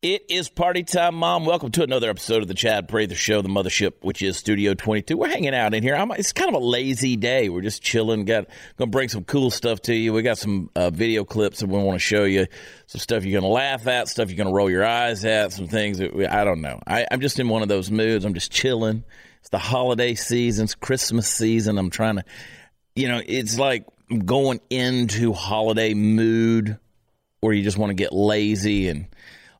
It is party time, Mom. Welcome to another episode of the Chad Prather Show, the mothership, which is Studio 22. We're hanging out in here. I'm, it's kind of a lazy day. We're just chilling. Got gonna bring some cool stuff to you. We got some uh, video clips that we want to show you. Some stuff you're gonna laugh at, stuff you're gonna roll your eyes at, some things that we, I don't know. I, I'm just in one of those moods. I'm just chilling. It's the holiday season. It's Christmas season. I'm trying to, you know, it's like going into holiday mood where you just want to get lazy and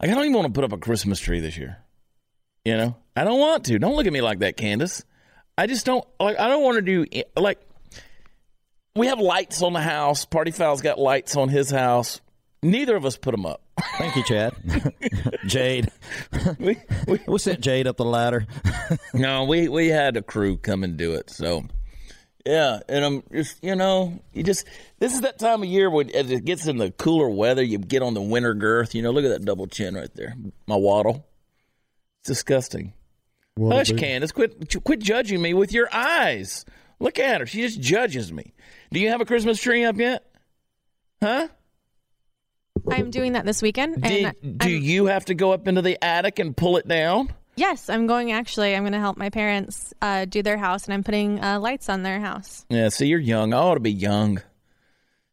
like I don't even want to put up a Christmas tree this year. You know, I don't want to. Don't look at me like that, Candace. I just don't like. I don't want to do like. We have lights on the house. Party Foul's got lights on his house. Neither of us put them up. Thank you, Chad. Jade. we, we, we sent Jade up the ladder. no, we we had a crew come and do it. So yeah, and I'm just you know you just this is that time of year when as it gets in the cooler weather, you get on the winter girth. You know, look at that double chin right there, my waddle. It's disgusting. What Hush, Candace, quit quit judging me with your eyes. Look at her; she just judges me. Do you have a Christmas tree up yet? Huh? I'm doing that this weekend. Did, do I'm- you have to go up into the attic and pull it down? Yes, I'm going. Actually, I'm going to help my parents uh, do their house, and I'm putting uh, lights on their house. Yeah, see, you're young. I ought to be young.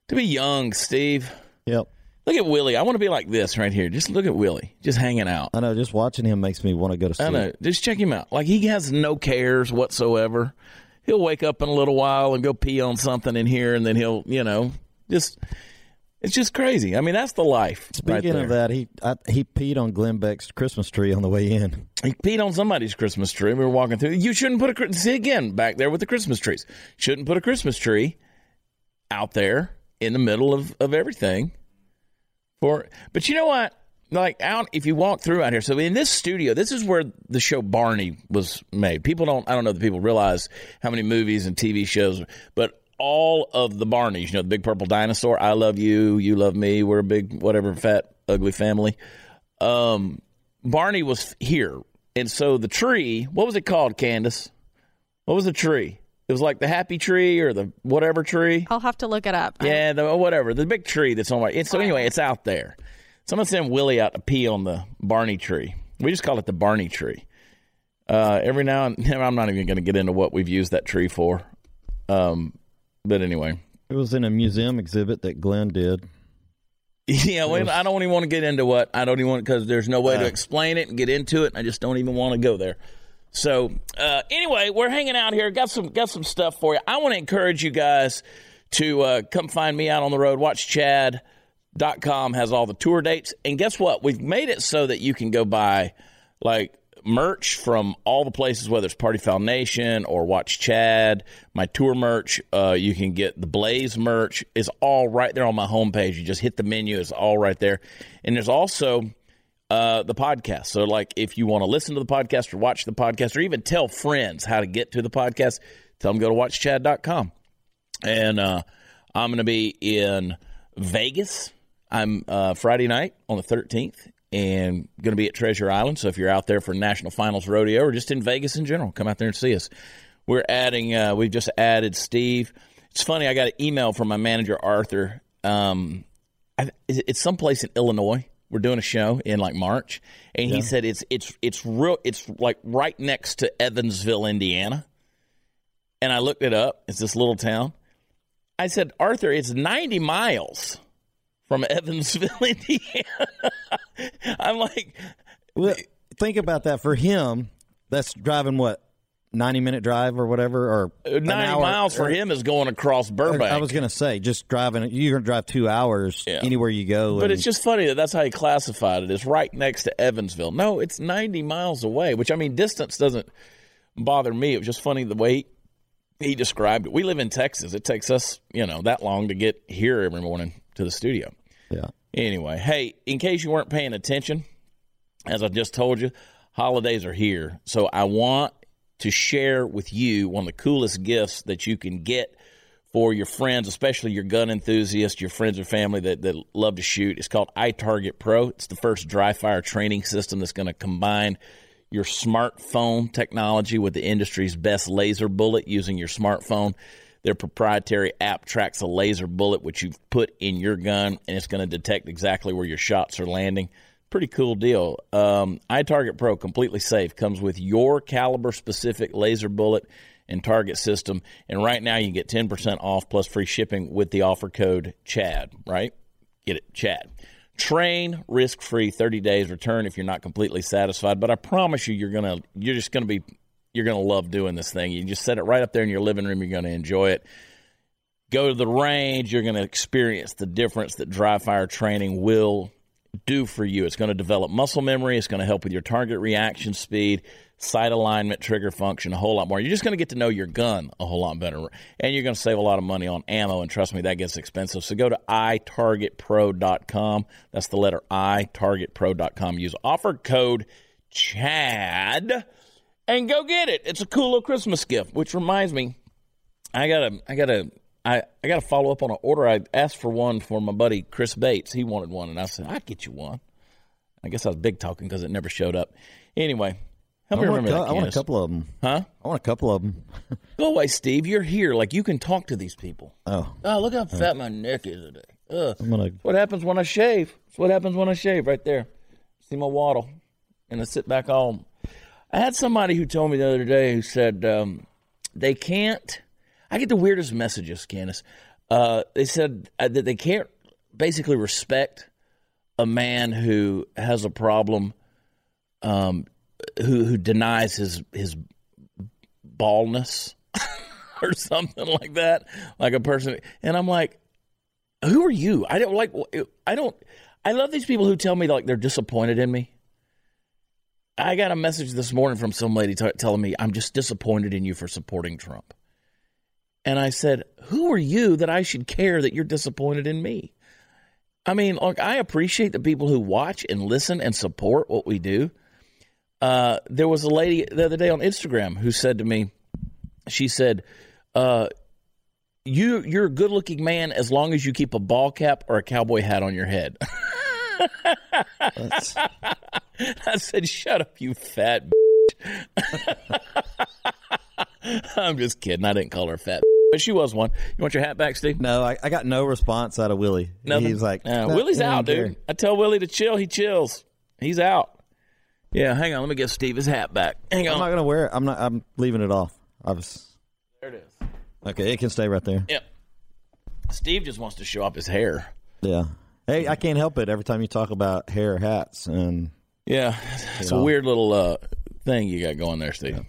To be young, Steve. Yep. Look at Willie. I want to be like this right here. Just look at Willie, just hanging out. I know. Just watching him makes me want to go to sleep. I know. Just check him out. Like he has no cares whatsoever. He'll wake up in a little while and go pee on something in here, and then he'll, you know, just. It's just crazy. I mean, that's the life. Speaking there. of that, he I, he peed on Glenn Beck's Christmas tree on the way in. He peed on somebody's Christmas tree. We were walking through. You shouldn't put a see again back there with the Christmas trees. Shouldn't put a Christmas tree out there in the middle of, of everything. For but you know what? Like out if you walk through out here. So in this studio, this is where the show Barney was made. People don't. I don't know if people realize how many movies and TV shows, but all of the Barneys. You know, the big purple dinosaur. I love you. You love me. We're a big whatever fat ugly family. Um, Barney was here, and so the tree. What was it called, Candace? What was the tree? It was like the happy tree or the whatever tree. I'll have to look it up. Yeah, the whatever the big tree that's on my. And so anyway, it's out there. Someone sent Willie out to pee on the Barney tree. We just call it the Barney tree. Uh, every now and I'm not even going to get into what we've used that tree for. Um, but anyway, It was in a museum exhibit that Glenn did. yeah, well, I don't even want to get into what I don't even want because there's no way to Uh. explain it and get into it. I just don't even want to go there. So uh, anyway, we're hanging out here. Got some got some stuff for you. I want to encourage you guys to uh, come find me out on the road. Watch Chad.com has all the tour dates. And guess what? We've made it so that you can go buy like merch from all the places, whether it's Party Foul Nation or Watch Chad, my tour merch. Uh, you can get the Blaze merch. It's all right there on my homepage. You just hit the menu. It's all right there. And there's also uh, the podcast. So, like, if you want to listen to the podcast or watch the podcast or even tell friends how to get to the podcast, tell them go to watchchad.com. And uh, I'm going to be in Vegas. I'm uh, Friday night on the 13th and going to be at Treasure Island. So if you're out there for National Finals Rodeo or just in Vegas in general, come out there and see us. We're adding, uh, we've just added Steve. It's funny, I got an email from my manager, Arthur. Um, I, it's someplace in Illinois. We're doing a show in like March, and he said it's it's it's real. It's like right next to Evansville, Indiana. And I looked it up. It's this little town. I said, Arthur, it's 90 miles from Evansville, Indiana. I'm like, Well, think about that. For him, that's driving what ninety minute drive or whatever, or uh, 90 hour- miles for or- him is going across Burbank. I was going to say, just driving. You're going to drive two hours Yeah. anywhere you go. But and- it's just funny that that's how he classified it. It's right next to Evansville. No, it's 90 miles away, which I mean, distance doesn't bother me. It was just funny the way he, he described it. We live in Texas. It takes us, you know, that long to get here every morning to the studio. yeah. Anyway, hey, in case you weren't paying attention, as I just told you, holidays are here. So I want to share with you one of the coolest gifts that you can get for your friends, especially your gun enthusiasts, your friends or family that, that love to shoot. It's called iTarget Pro. It's the first dry fire training system that's going to combine your smartphone technology with the industry's best laser bullet using your smartphone. Their proprietary app tracks a laser bullet which you've put in your gun, and it's going to detect exactly where your shots are landing. Pretty cool deal. Um, iTarget Pro, completely safe, comes with your caliber specific laser bullet and target system. And right now you get 10% off plus free shipping with the offer code CHAD, right? Get it, CHAD. Train risk free 30 days return if you're not completely satisfied. But I promise you, you're to, you're just going to be, you're going to love doing this thing. You just set it right up there in your living room. You're going to enjoy it. Go to the range. You're going to experience the difference that dry fire training will do for you. It's going to develop muscle memory. It's going to help with your target reaction speed, sight alignment, trigger function, a whole lot more. You're just going to get to know your gun a whole lot better. And you're going to save a lot of money on ammo. And trust me, that gets expensive. So go to itargetpro.com. That's the letter I. Use offer code CHAD and go get it. It's a cool little Christmas gift, which reminds me, I got to, I got to, I, I got to follow up on an order. I asked for one for my buddy Chris Bates. He wanted one, and I said, I'd get you one. I guess I was big talking because it never showed up. Anyway, help me I want, remember a, cou- that. I want a couple of them. Huh? I want a couple of them. Go away, Steve. You're here. Like, you can talk to these people. Oh, Oh, look how fat my neck is today. Ugh. I'm gonna. What happens when I shave. What happens when I shave right there. See my waddle. And I sit back home. I had somebody who told me the other day who said um, they can't. I get the weirdest messages, Candace. Uh, they said uh, that they can't basically respect a man who has a problem, um, who who denies his his baldness or something like that, like a person. And I'm like, who are you? I don't like. I don't. I love these people who tell me like they're disappointed in me. I got a message this morning from some lady t- telling me I'm just disappointed in you for supporting Trump. And I said, "Who are you that I should care that you're disappointed in me?" I mean, look, I appreciate the people who watch and listen and support what we do. Uh, there was a lady the other day on Instagram who said to me, she said, uh, "You you're a good looking man as long as you keep a ball cap or a cowboy hat on your head." I said, "Shut up, you fat." I'm just kidding. I didn't call her fat, but she was one. You want your hat back, Steve? no, I, I got no response out of Willie. Nothing? He's like, "No, Willie's out, care." dude. I tell Willie to chill. He chills. He's out. Yeah, hang on. Let me get Steve his hat back. Hang on. I'm not gonna wear it. I'm not. I'm leaving it off. I was there it is. okay. It can stay right there. Yep. Steve just wants to show off his hair. Yeah. Hey, I can't help it every time you talk about hair hats and Yeah, it's a weird little uh, thing you got going there, Steve.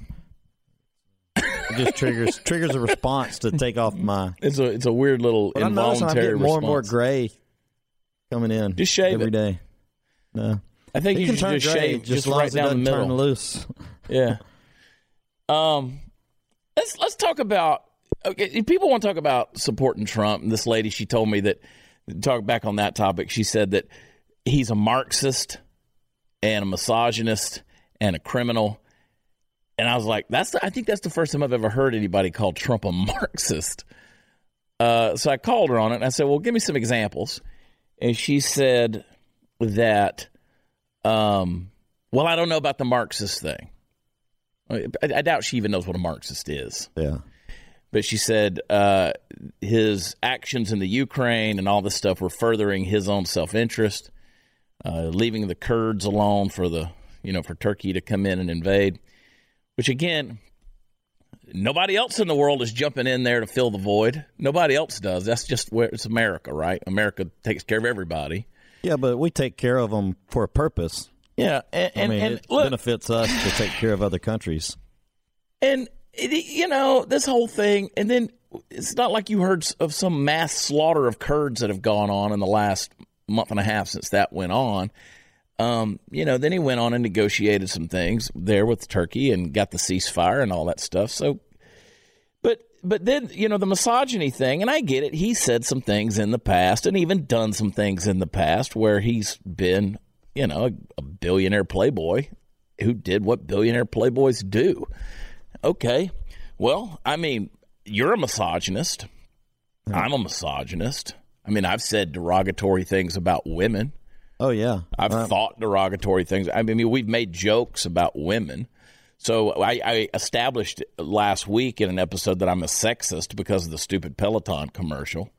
it just triggers triggers a response to take off my. It's a it's a weird little But I'm noticing I'm involuntary getting more and more response. gray coming in. Just shave every it. day. No, I think you can should turn just shave just just as long right as it down the doesn't turn middle. loose. Yeah. Um, let's let's talk about. Okay, people want to talk about supporting Trump. This lady, she told me that. Talk back on that topic. She said that he's a Marxist and a misogynist and a criminal. And I was like, that's. The, I think that's the first time I've ever heard anybody call Trump a Marxist. Uh, so I called her on it and I said, well, give me some examples. And she said that, um, well, I don't know about the Marxist thing. I, I doubt she even knows what a Marxist is. Yeah. But she said uh, his actions in the Ukraine and all this stuff were furthering his own self interest, uh, leaving the Kurds alone for the you know for Turkey to come in and invade. Which again, nobody else in the world is jumping in there to fill the void. Nobody else does. That's just where it's America, right? America takes care of everybody. Yeah, but we take care of them for a purpose. Yeah, and, I mean, and it look, benefits us to take care of other countries. And it, you know this whole thing, and then it's not like you heard of some mass slaughter of Kurds that have gone on in the last month and a half since that went on. Um, you know, then he went on and negotiated some things there with Turkey and got the ceasefire and all that stuff. So, but but then you know the misogyny thing, and I get it. He said some things in the past, and even done some things in the past where he's been, you know, a, a billionaire playboy who did what billionaire playboys do. Okay. Well, I mean, you're a misogynist. I'm a misogynist. I mean, I've said derogatory things about women. Oh yeah, I've uh, thought derogatory things. I mean, we've made jokes about women. So I, I established last week in an episode that I'm a sexist because of the stupid Peloton commercial.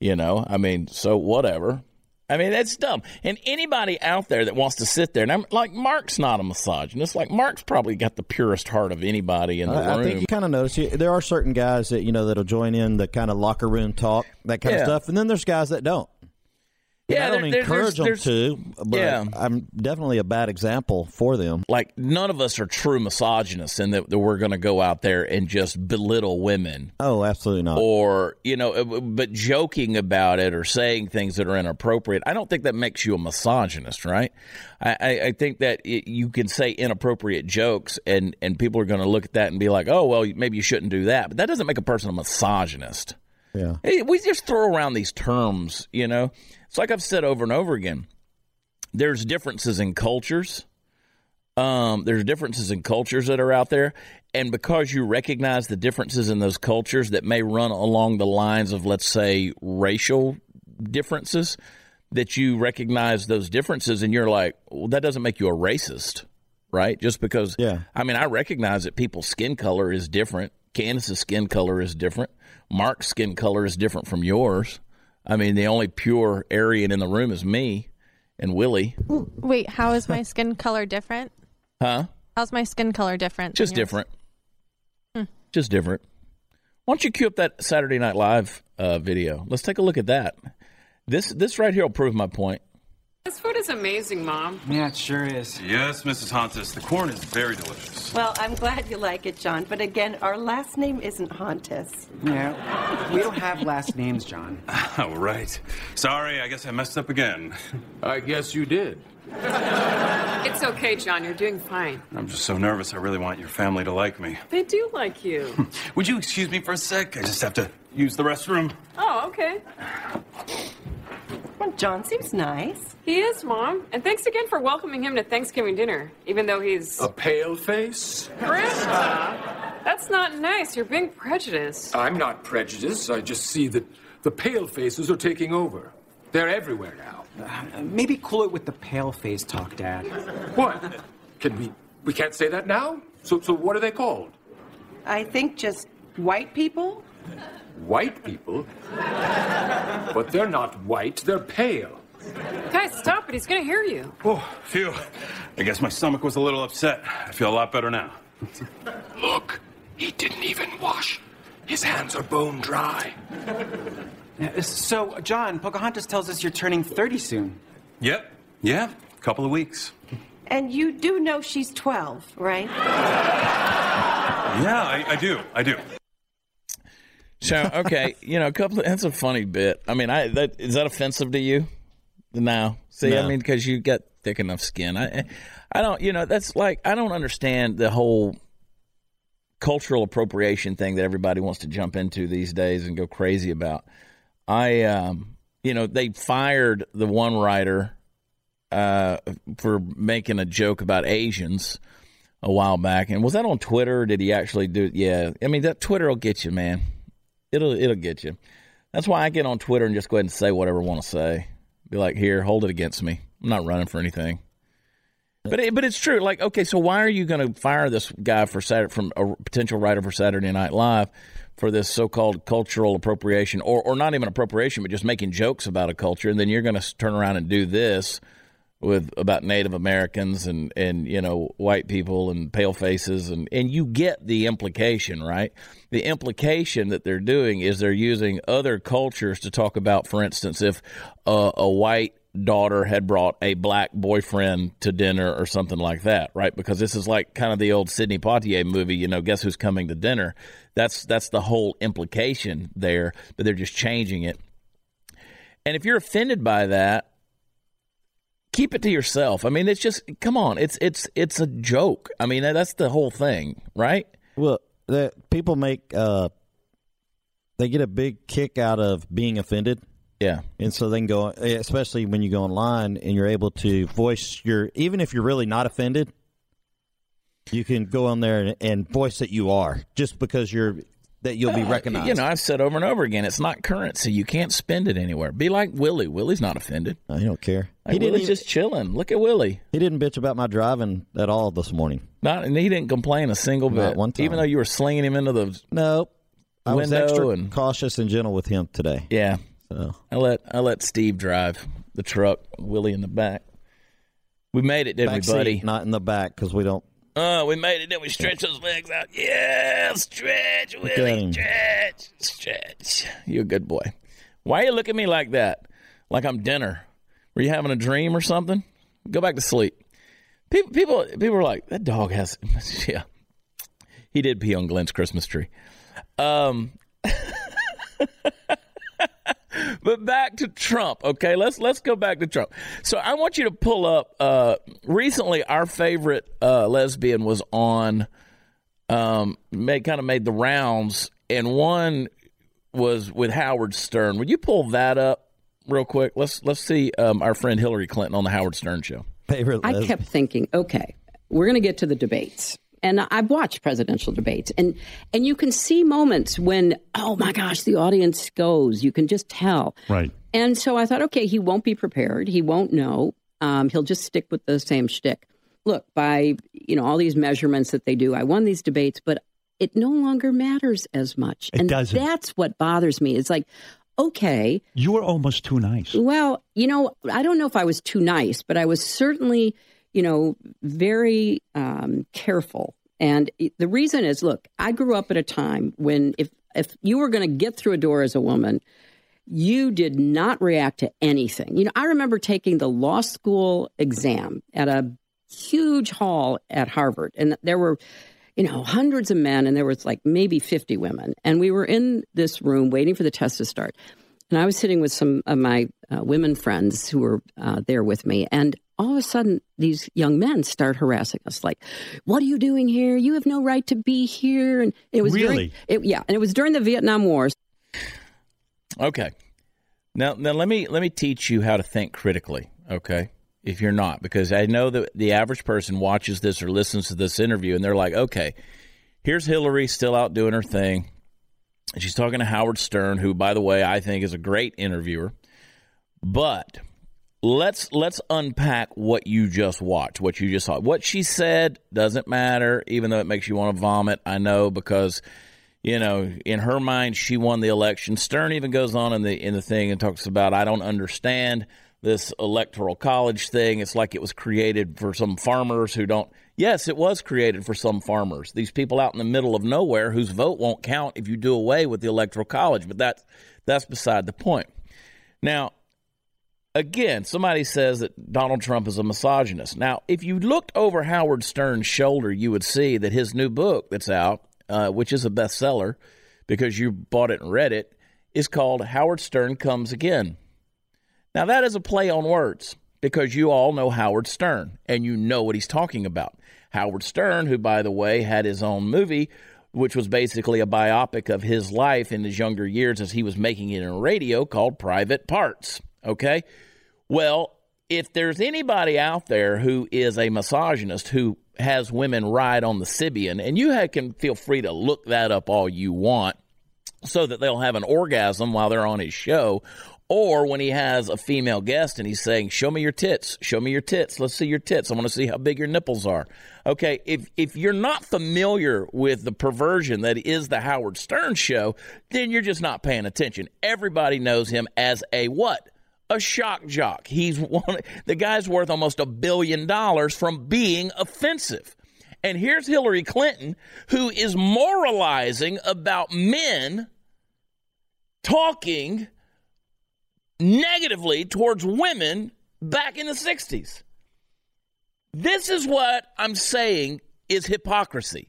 You know, I mean, so whatever. I mean, that's dumb. And anybody out there that wants to sit there, and I'm like, Mark's not a misogynist. Like, Mark's probably got the purest heart of anybody in the I, room. I think you kind of notice you, there are certain guys that you know that'll join in the kind of locker room talk, that kind Yeah. of stuff, and then there's guys that don't. Yeah, I don't there- encourage them there's- to, but Yeah. I'm definitely a bad example for them. like none of us are true misogynists and that, that we're going to go out there and just belittle women Oh, absolutely not. or you know uh, but joking about it or saying things that are inappropriate i don't think that makes you a misogynist right i, I, I think that it, you can say inappropriate jokes and and people are going to look at that and be like oh well maybe you shouldn't do that but that doesn't make a person a misogynist yeah. Hey, we just throw around these terms, you know. It's like I've said over and over again. There's differences in cultures. Um, there's differences in cultures that are out there, and because you recognize the differences in those cultures that may run along the lines of, let's say, racial differences, that you recognize those differences, and you're like, well, that doesn't make you a racist, right? Just because, Yeah. I mean, I recognize that people's skin color is different. Candace's skin color is different. Mark's skin color is different from yours. I mean, the only pure Aryan in the room is me and Willie. Wait, how is my skin color different? Huh? How's my skin color different? Just different. Just different. Why don't you cue up that Saturday Night Live uh, video? Let's take a look at that. This this right here will prove my point. This food is amazing, Mom. Yeah, it sure is. Yes, Mrs. Hontus, the corn is very delicious. Well, I'm glad you like it, John. But again, our last name isn't Hontus. Yeah, we don't have last names, John. Oh, right. Sorry, I guess I messed up again. I guess you did. It's okay, John. You're doing fine. I'm just so nervous. I really want your family to like me. They do like you. Would you excuse me for a sec? I just have to use the restroom. oh, okay. Well, John seems nice. He is, Mom. And thanks again for welcoming him to Thanksgiving dinner, even though he's. A pale face? Grandpa! That's not nice. You're being prejudiced. I'm not prejudiced. I just see that the pale faces are taking over. They're everywhere now. Uh, maybe cool it with the pale face talk, Dad. What? Can we? We can't say that now. So, so what are they called? I think just white people. White people. But they're not white. They're pale. Guys, stop it. He's going to hear you. Oh, phew. I guess my stomach was a little upset. I feel a lot better now. Look, he didn't even wash. His hands are bone dry. Uh, So, John, Pocahontas tells us you're turning 30 soon. Yep. Yeah. A couple of weeks. And you do know she's 12, right? Yeah, I, I do. I do. So okay, you know, a couple. Of, that's a funny bit. I mean, I that is that offensive to you? No. See, I mean, because you got thick enough skin. I, I don't. You know, that's like I don't understand the whole cultural appropriation thing that everybody wants to jump into these days and go crazy about. I, um, you know, they fired the one writer uh, for making a joke about Asians a while back, and was that on Twitter? Or did he actually do? It? Yeah, I mean that Twitter will get you, man. It'll it'll get you. That's why I get on Twitter and just go ahead and say whatever I want to say. Be like, here, hold it against me. I'm not running for anything. But it, but it's true. Like, okay, so why are you going to fire this guy for Saturday from a potential writer for Saturday Night Live for this so-called cultural appropriation, or or not even appropriation, but just making jokes about a culture, and then you're going to turn around and do this with about Native Americans and and you know white people and pale faces and and you get the implication, right? The implication that they're doing is they're using other cultures to talk about, for instance, if a, a white daughter had brought a black boyfriend to dinner or something like that, right? Because this is like kind of the old Sidney Poitier movie, you know, guess who's coming to dinner? That's that's the whole implication there, but they're just changing it. And if you're offended by that, keep it to yourself. I mean, it's just come on, it's it's it's a joke. I mean, that's the whole thing, right? Well, the, people make uh, they get a big kick out of being offended, Yeah. and so they can go, especially when you go online and you're able to voice your, even if you're really not offended, you can go on there and, and voice that you are, just because you're that you'll be Uh, recognized. You know, I've said over and over again, it's not currency. You can't spend it anywhere. Be like Willie. Willie's not offended. I don't care. Like, he didn't. Willie's just chilling. Look at Willie. he didn't bitch about my driving at all this morning. Not, and he didn't complain a single Not bit. one time. Even though you were slinging him into the Nope. I was extra and- cautious and gentle with him today. yeah. So I let I let Steve drive the truck. Willie in the back. We made it, didn't back we, buddy? seat, not in the back because we don't. Oh, we made it. Didn't we stretch those legs out? Yeah, stretch, Willie, stretch, stretch. You're a good boy. Why you look at me like that? Like I'm dinner. Were you having a dream or something? Go back to sleep. People, people, people are like that dog has. Yeah, he did pee on Glenn's Christmas tree. Um, but back to Trump. Okay, let's let's go back to Trump. So I want you to pull up. Uh, recently, our favorite uh, lesbian was on. Um, made kind of made the rounds, and one was with Howard Stern. Would you pull that up real quick? Let's let's see um, our friend Hillary Clinton on the Howard Stern show. Favorite I kept thinking, okay, we're going to get to the debates. And I've watched presidential debates, and and you can see moments when, oh my gosh, the audience goes. You can just tell. Right. And so I thought, okay, he won't be prepared. He won't know. Um, he'll just stick with the same shtick. Look, by you know all these measurements that they do, I won these debates, but it no longer matters as much. It and doesn't. that's what bothers me. It's like, okay, You were almost too nice. well, you know, I don't know if I was too nice, but I was certainly, you know, very um, careful. And the reason is, look, I grew up at a time when if if you were going to get through a door as a woman, you did not react to anything. You know, I remember taking the law school exam at a huge hall at Harvard, and there were, you know, hundreds of men, and there was like maybe 50 women. And we were in this room waiting for the test to start. And I was sitting with some of my uh, women friends who were uh, there with me, and all of a sudden, these young men start harassing us, like, "What are you doing here? You have no right to be here." And it was during- Really? it, yeah, and it was during the Vietnam wars Okay. Now, now let me let me teach you how to think critically. Okay, if you're not, because I know that the average person watches this or listens to this interview, and they're like, okay, here's Hillary still out doing her thing, and she's talking to Howard Stern, who, by the way, I think is a great interviewer. But let's let's unpack what you just watched, what you just saw. What she said doesn't matter, even though it makes you want to vomit. I know because you know, in her mind, she won the election. Stern even goes on in the in the thing and talks about, I don't understand this electoral college thing. It's like it was created for some farmers who don't. Yes, it was created for some farmers. These people out in the middle of nowhere whose vote won't count if you do away with the electoral college. But that's that's beside the point. Now, again, somebody says that Donald Trump is a misogynist. Now, if you looked over Howard Stern's shoulder, you would see that his new book that's out, uh, which is a bestseller because you bought it and read it, is called Howard Stern Comes Again. Now, that is a play on words because you all know Howard Stern and you know what he's talking about. Howard Stern, who, by the way, had his own movie, which was basically a biopic of his life in his younger years as he was making it in radio called Private Parts. Okay? Well, if there's anybody out there who is a misogynist who has women ride on the Sybian, and you can feel free to look that up all you want so that they'll have an orgasm while they're on his show. Or when he has a female guest and he's saying, Show me your tits, show me your tits, let's see your tits. I want to see how big your nipples are. Okay, if if you're not familiar with the perversion that is the Howard Stern show, then you're just not paying attention. Everybody knows him as a what? A shock jock. He's one the guy's worth almost a billion dollars from being offensive. And here's Hillary Clinton, who is moralizing about men talking negatively towards women back in the 60s. This is what I'm saying is hypocrisy.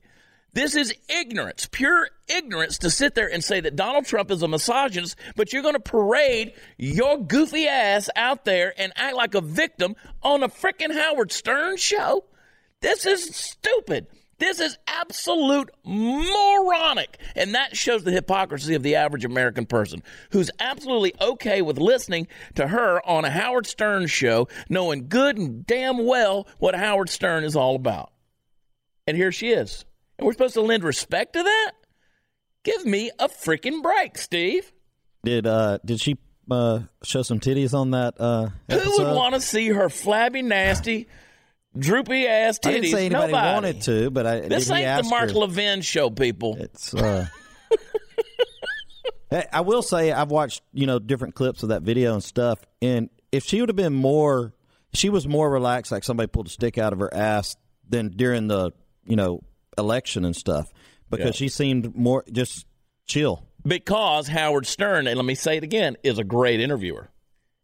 This is ignorance, pure ignorance to sit there and say that Donald Trump is a misogynist, but you're going to parade your goofy ass out there and act like a victim on a freaking Howard Stern show. This is stupid. This is absolute moronic. And that shows the hypocrisy of the average American person who's absolutely okay with listening to her on a Howard Stern show, knowing good and damn well what Howard Stern is all about. And here she is. And we're supposed to lend respect to that? Give me a freaking break, Steve. Did uh did she uh show some titties on that uh Who would want to see her flabby, nasty, droopy ass titties? I didn't say anybody Nobody. wanted to, but I This ain't the Mark her? Levin show, people. It's uh Hey, I will say I've watched, you know, different clips of that video and stuff and if she would have been more she was more relaxed like somebody pulled a stick out of her ass than during the, you know, election and stuff because Yeah. she seemed more just chill. Because Howard Stern, and let me say it again, is a great interviewer.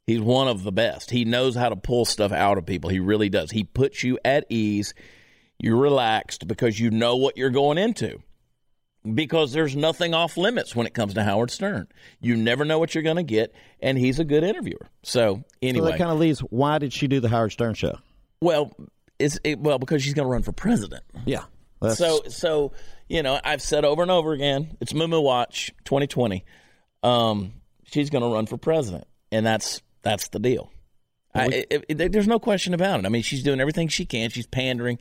He's one of the best. He knows how to pull stuff out of people. He really does. He puts you at ease. You're relaxed because you know what you're going into. Because there's nothing off limits when it comes to Howard Stern. You never know what you're going to get, and he's a good interviewer. So So anyway, that kind of leaves why did she do the Howard Stern show? well, it's it, well because she's going to run for president. Yeah. That's, So, so you know, I've said over and over again, it's Moo Watch 2020. Um, she's going to run for president, and that's that's the deal. I, it, it- there's no question about it. I mean, she's doing everything she can. She's pandering.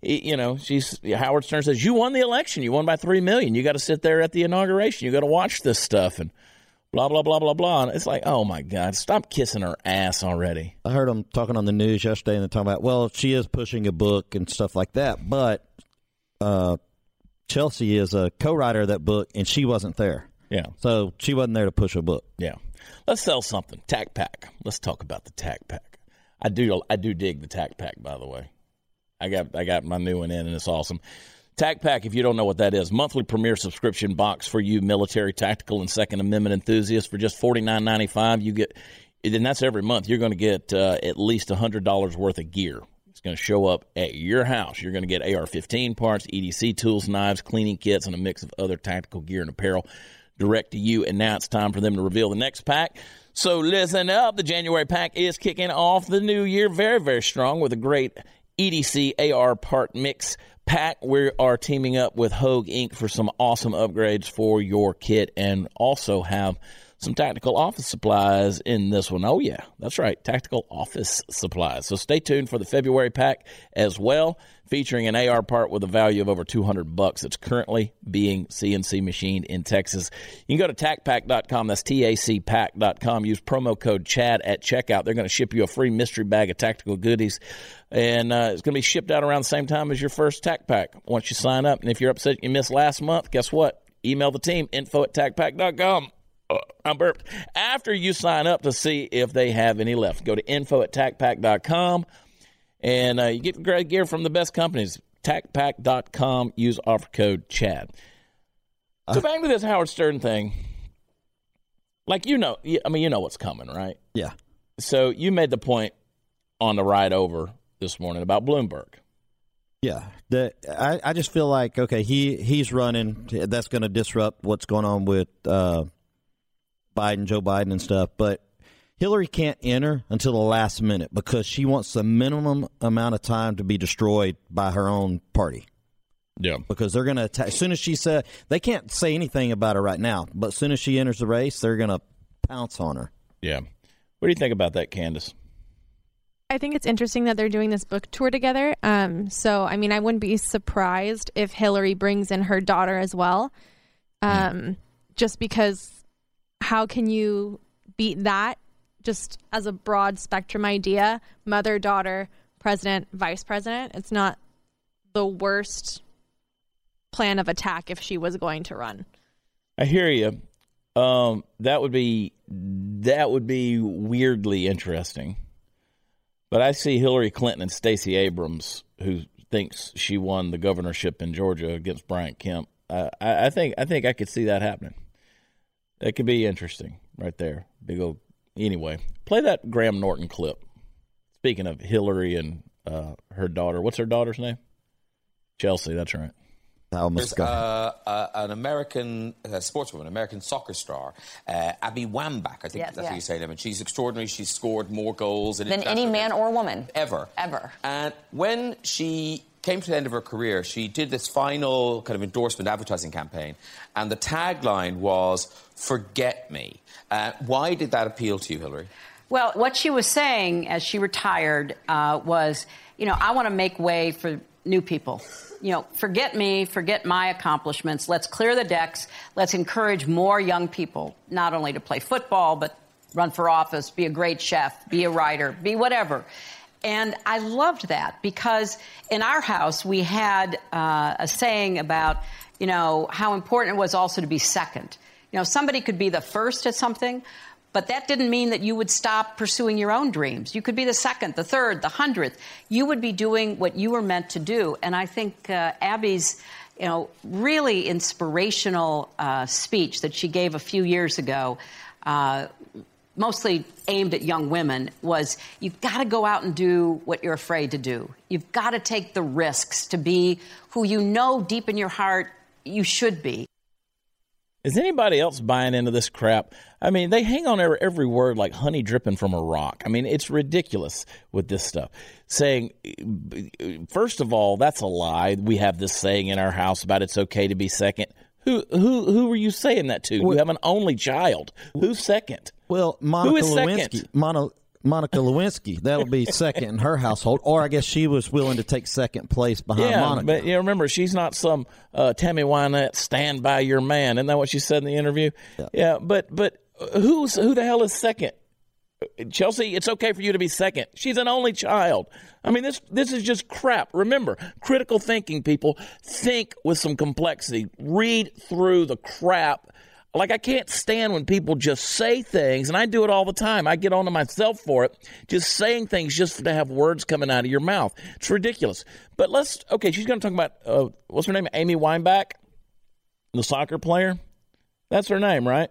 You know, she's Howard Stern says you won the election. You won by three million. You got to sit there at the inauguration. You got to watch this stuff and blah blah blah blah blah. And it's like, oh my god, stop kissing her ass already. I heard them talking on the news yesterday, and they're talking about, well, she is pushing a book and stuff like that, but uh, Chelsea is a co-writer of that book, and she wasn't there, Yeah. so she wasn't there to push a book. Yeah. Let's sell something. Tac Pack. Let's talk about the Tac Pack. I do I do dig the Tac Pack, by the way. I got I got my new one in and it's awesome. Tac Pack, if you don't know what that is, monthly premier subscription box for you military, tactical, and Second Amendment enthusiasts for just forty nine ninety five. You get, and that's every month. You're going to get uh, at least hundred dollars worth of gear. Going to show up at your house. You're going to get AR-15 parts, EDC tools, knives, cleaning kits, and a mix of other tactical gear and apparel direct to you. And now it's time for them to reveal the next pack. So listen up. The January pack is kicking off the new year very, very strong with a great EDC AR part mix pack. We are teaming up with Hogue Inc. for some awesome upgrades for your kit and also have some tactical office supplies in this one. Oh, yeah, that's right. Tactical office supplies. So stay tuned for the February pack as well, featuring an AR part with a value of over 200 bucks. It's currently being CNC machined in Texas. You can go to tacpack.com. That's T-A-C-pack.com. Use promo code CHAD at checkout. They're going to ship you a free mystery bag of tactical goodies. And uh, it's going to be shipped out around the same time as your first tac pack once you sign up. And if you're upset you missed last month, guess what? Email the team, info at tacpack.com. Uh, I'm burped. After you sign up to see if they have any left, go to info at tacpack.com and uh, you get great gear from the best companies. Tacpack.com. Use offer code CHAD. So back to this Howard Stern thing. Like you know, I mean, you know what's coming, right? Yeah, So you made the point on the ride over this morning about Bloomberg. yeah. The, I, I just feel like okay, he he's running. That's going to disrupt what's going on with uh, Biden, Joe Biden, and stuff. But Hillary can't enter until the last minute because she wants the minimum amount of time to be destroyed by her own party. Yeah. because they're going to attack. As soon as she said, they can't say anything about her right now, but as soon as she enters the race, they're going to pounce on her. Yeah. What do you think about that, Candace? I think it's interesting that they're doing this book tour together. Um, so, I mean, I wouldn't be surprised if Hillary brings in her daughter as well. Um, Just because, how can you beat that? Just as a broad spectrum idea, mother, daughter, president, vice president. It's not the worst plan of attack if she was going to run. I hear you. Um, that would be that would be weirdly interesting. But I see Hillary Clinton and Stacey Abrams, who thinks she won the governorship in Georgia against Brian Kemp. Uh, I, I think I think I could see that happening. That could be interesting, right there. Big old. Anyway, play that Graham Norton clip. Speaking of Hillary and uh, her daughter, what's her daughter's name? Chelsea. That's right. Almost There's uh, uh, an American uh, sportswoman, American soccer star, uh, Abby Wambach. I think Yes, that's how you say them. And she's extraordinary. She's scored more goals Than any man or woman. ever. Ever. And when she came to the end of her career, she did this final kind of endorsement advertising campaign, and the tagline was "Forget me." Uh, why did that appeal to you, Hillary? Well, what she was saying as she retired uh, was, you know, I want to make way for new people. You know, forget me, forget my accomplishments. Let's clear the decks. Let's encourage more young people, not only to play football, but run for office, be a great chef, be a writer, be whatever. And I loved that because in our house we had uh, a saying about, you know, how important it was also to be second. You know, somebody could be the first at something, but that didn't mean that you would stop pursuing your own dreams. You could be the second, the third, the hundredth. You would be doing what you were meant to do. And I think uh, Abby's, you know, really inspirational uh, speech that she gave a few years ago. Uh, mostly aimed at young women was you've got to go out and do what you're afraid to do. You've got to take the risks to be who you know deep in your heart you should be. Is anybody else buying into this crap? I mean, they hang on every, word like honey dripping from a rock. I mean, it's ridiculous with this stuff. Saying, first of all, that's a lie. We have this saying in our house about it's okay to be second. Who who who were you saying that to? you have an only child. Who's second? Well, Monica Lewinsky, Mono, Monica Lewinsky, that would be second in her household, or I guess she was willing to take second place behind yeah, Monica. but you know, remember, she's not some uh, Tammy Wynette stand by your man. Isn't that what she said in the interview? Yeah. yeah but but who's who the hell is second? Chelsea, it's okay for you to be second. She's an only child. I mean, this this is just crap. Remember, critical thinking, people think with some complexity. Read through the crap. Like I can't stand when people just say things, and I do it all the time. I get onto myself for it, just saying things just to have words coming out of your mouth. It's ridiculous. But let's okay. She's going to talk about uh, what's her name? Amy Weinbach, the soccer player. That's her name, right?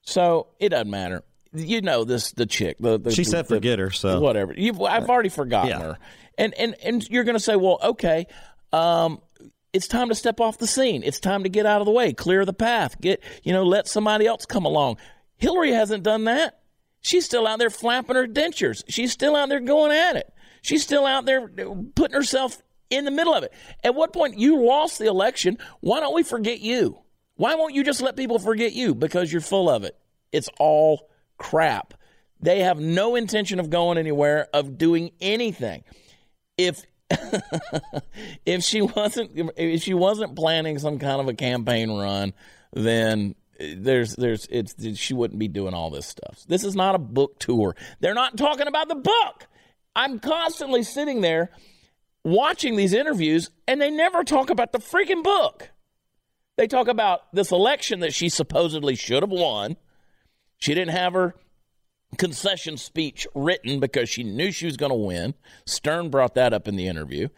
So it doesn't matter you know this the chick. The, the she said the, forget her, so whatever. You've, I've already forgotten Yeah. her, and and and you're going to say, well, okay, um, it's time to step off the scene. It's time to get out of the way, clear the path, get you know, let somebody else come along. Hillary hasn't done that. She's still out there flapping her dentures. She's still out there going at it. She's still out there putting herself in the middle of it. At what point you lost the election? Why don't we forget you? Why won't you just let people forget you? Because you're full of it. It's all crap. They have no intention of going anywhere, of doing anything. If if she wasn't if she wasn't planning some kind of a campaign run, then there's there's it's she wouldn't be doing all this stuff. This is not a book tour. They're not talking about the book. I'm constantly sitting there watching these interviews and they never talk about the freaking book. They talk about this election that she supposedly should have won. She didn't have her concession speech written because she knew she was going to win. Stern brought that up in the interview.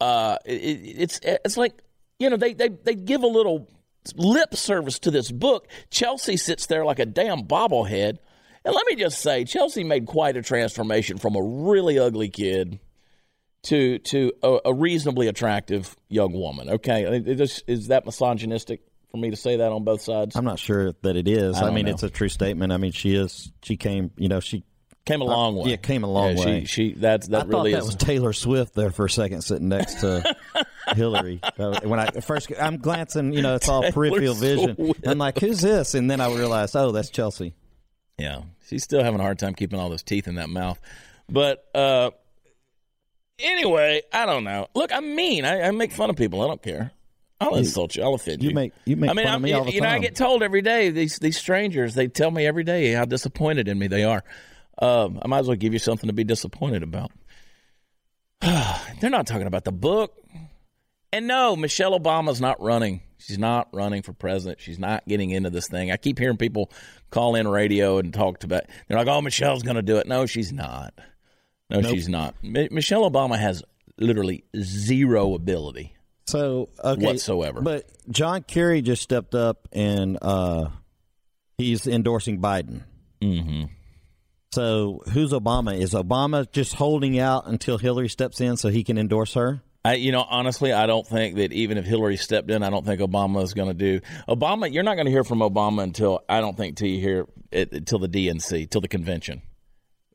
Uh, it, it's it's like you know they, they they give a little lip service to this book. Chelsea sits there like a damn bobblehead. And let me just say, Chelsea made quite a transformation from a really ugly kid to to a, a reasonably attractive young woman. Okay, just, is that misogynistic for me to say that on both sides? I'm not sure that it is. I I, mean, know. it's a true statement. I mean, she is. She came. You know, she Came a long way. Yeah, came a long Yeah, she- way. she- that's- that I really thought that is- was Taylor Swift there for a second, sitting next to Hillary. Uh, When I first, I'm glancing. You know, it's all Taylor peripheral vision. Swift. I'm like, who's this? And then I realized, oh, that's Chelsea. Yeah, she's still having a hard time keeping all those teeth in that mouth. But uh, anyway, I don't know. Look, I'm mean. I, I make fun of people. I don't care. I'll You- insult you. I'll offend you. you make- you make I mean, fun of I'm- me all the you know, I get told every day these these strangers. They tell me every day how disappointed in me they are. Um, I might as well give you something to be disappointed about. They're not talking about the book. And no, Michelle Obama's not running. She's not running for president. She's not getting into this thing. I keep hearing people call in radio and talk about. They're like, "Oh, Michelle's going to do it." No, she's not. No, Nope. she's not. Mi- Michelle Obama has literally zero ability. So okay, Whatsoever. But John Kerry just stepped up and uh, he's endorsing Biden. Mm-hmm. So who's Obama? Is Obama just holding out until Hillary steps in so he can endorse her? I, you know, honestly, I don't think that even if Hillary stepped in, I don't think Obama is going to do. Obama, you're not going to hear from Obama until I don't think till you hear it until the DNC, till the convention,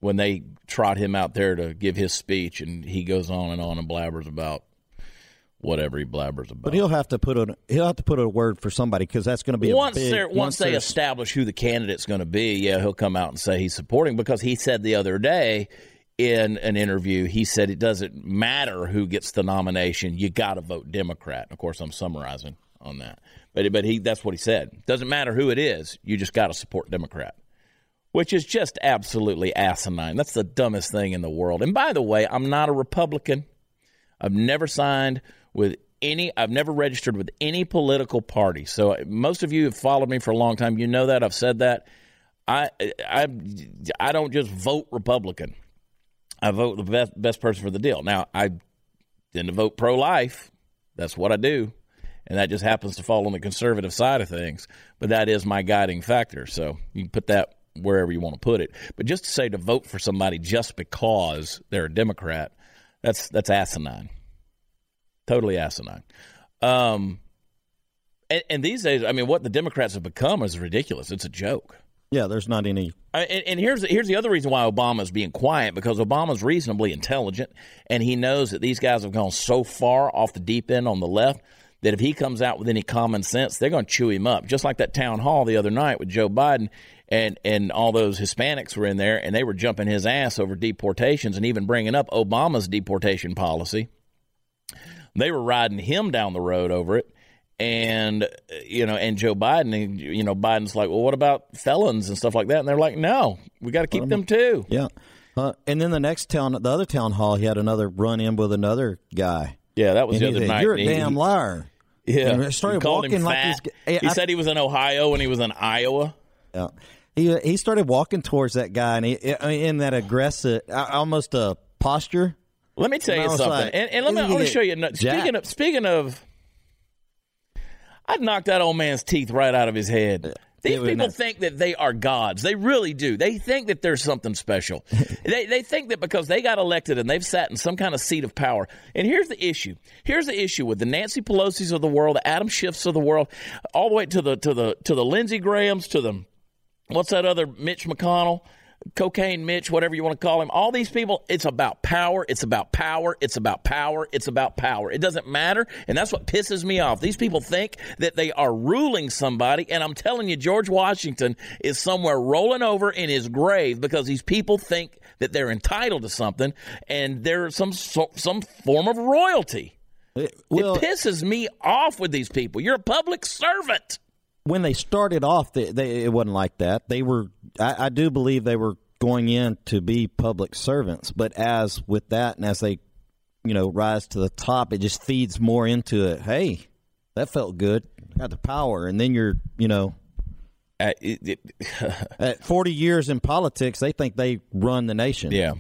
when they trot him out there to give his speech, and he goes on and on and blabbers about whatever he blabbers about. But he'll have to put a he'll have to put a word for somebody because that's going to be a once big, they're once they establish who the candidate's going to be, yeah, he'll come out and say he's supporting because he said the other day in an interview, he said it doesn't matter who gets the nomination, you got to vote Democrat. Of course, I'm summarizing on that, but but he that's what he said. Doesn't matter who it is, you just got to support Democrat, which is just absolutely asinine. That's the dumbest thing in the world. And by the way, I'm not a Republican. I've never signed with any I've never registered with any political party. So uh, most of you have followed me for a long time. You know that I've said that. I I I don't just vote Republican. I vote the best best person for the deal. Now I tend to vote pro life. That's what I do, and that just happens to fall on the conservative side of things. But that is my guiding factor. So you put that wherever you want to put it. But just to say to vote for somebody just because they're a Democrat, that's that's asinine. Totally asinine. Um, and, and these days, I mean, what the Democrats have become is ridiculous. It's a joke. Yeah, there's not any. And, and here's here's the other reason why Obama's being quiet because Obama's reasonably intelligent, and he knows that these guys have gone so far off the deep end on the left that if he comes out with any common sense, they're going to chew him up. Just like that town hall the other night with Joe Biden and and all those Hispanics were in there, and they were jumping his ass over deportations and even bringing up Obama's deportation policy. They were riding him down the road over it and you know, and Joe Biden, and, you know, Biden's like, well, what about felons and stuff like that? And they're like, no, we got to keep them too. Yeah, uh, and then the next town, the other town hall, he had another run in with another guy. Yeah, that was and the other said, night. You're a damn liar. Yeah, And started walking like he's. He I- said he was in Ohio when he was in Iowa. Yeah. He he started walking towards that guy, and he in that aggressive, uh, almost a posture. Let me tell And you something, like, and, and let me. I "Isn't want to he show you. jacked?" Speaking of speaking of, I'd knock that old man's teeth right out of his head. These people nuts. think that they are gods. They really do. They think that there's something special. they, they think that because they got elected and they've sat in some kind of seat of power. And here's the issue. Here's the issue with the Nancy Pelosi's of the world, the Adam Schiffs of the world, all the way to the to the to the Lindsey Grahams, to the what's that other Mitch McConnell, cocaine Mitch, whatever you want to call him. All these people, it's about power. It's about power. It's about power. It's about power. It doesn't matter. And that's what pisses me off. These people think that they are ruling somebody. And I'm telling you, George Washington is somewhere rolling over in his grave because these people think that they're entitled to something and they're some, some form of royalty. Eh, well- it pisses me off with these people. You're a public servant. When they started off, they, they, it wasn't like that. They were, I, I do believe they were going in to be public servants, but as with that, and as they, you know, rise to the top, it just feeds more into it. Hey, that felt good. Got the power, and then you're, you know, Uh, it- it- at 40 years in politics, they think they run the nation. Yeah.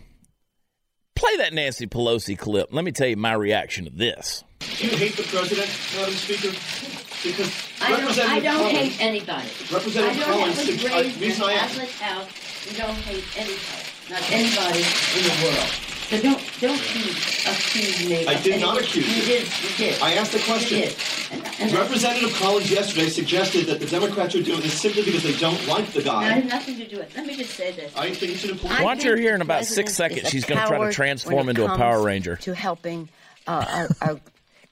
Play that Nancy Pelosi clip. Let me tell you my reaction to this. Do you hate the president, Madam Speaker? Because I don't, I Representative don't Collins- hate anybody. Representative I don't Collins, have was uh, raised in reason I a ask- Catholic house. You don't hate anybody, not anybody in the world. So don't don't accuse, accuse me. I did not anything. accuse you. you. did. You did. I asked the question. You did. And, and Representative Collins yesterday suggested that the Democrats are doing this simply because they don't like the guy. I guy. have nothing to do with it. Let me just say this. I think it's an important. Watch her here in about six seconds. She's going to try to transform into a Power Ranger. To helping uh, our, our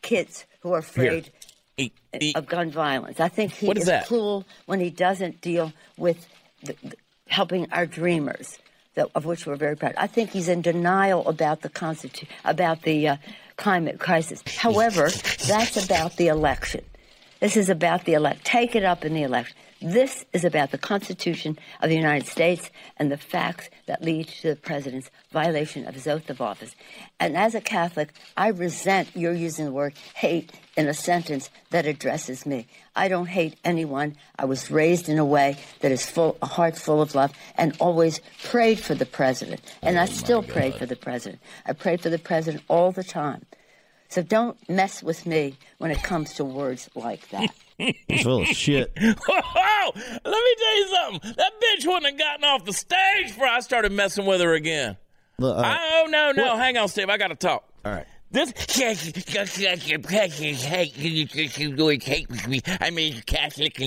kids who are Here. afraid Eat, eat. of gun violence. I think he is is cruel when he doesn't deal with the, the- helping our dreamers, that, of which we're very proud. I think he's in denial about the constitu- about the uh, climate crisis. However, that's about the election. This is about the elect. Take it up in the election. This is about the Constitution of the United States and the facts that lead to the president's violation of his oath of office. And as a Catholic, I resent your using the word hate in a sentence that addresses me. I don't hate anyone. I was raised in a way that is full, a heart full of love, and always prayed for the president. And I oh, still pray for the president. I pray for the president all the time. So don't mess with me when it comes to words like that. It's full of shit. Whoa! Let me tell you something. That bitch wouldn't have gotten off the stage before I started messing with her again. Look. I, oh no, no, hang on, Steve. I got to talk. All right. This I mean Catholic.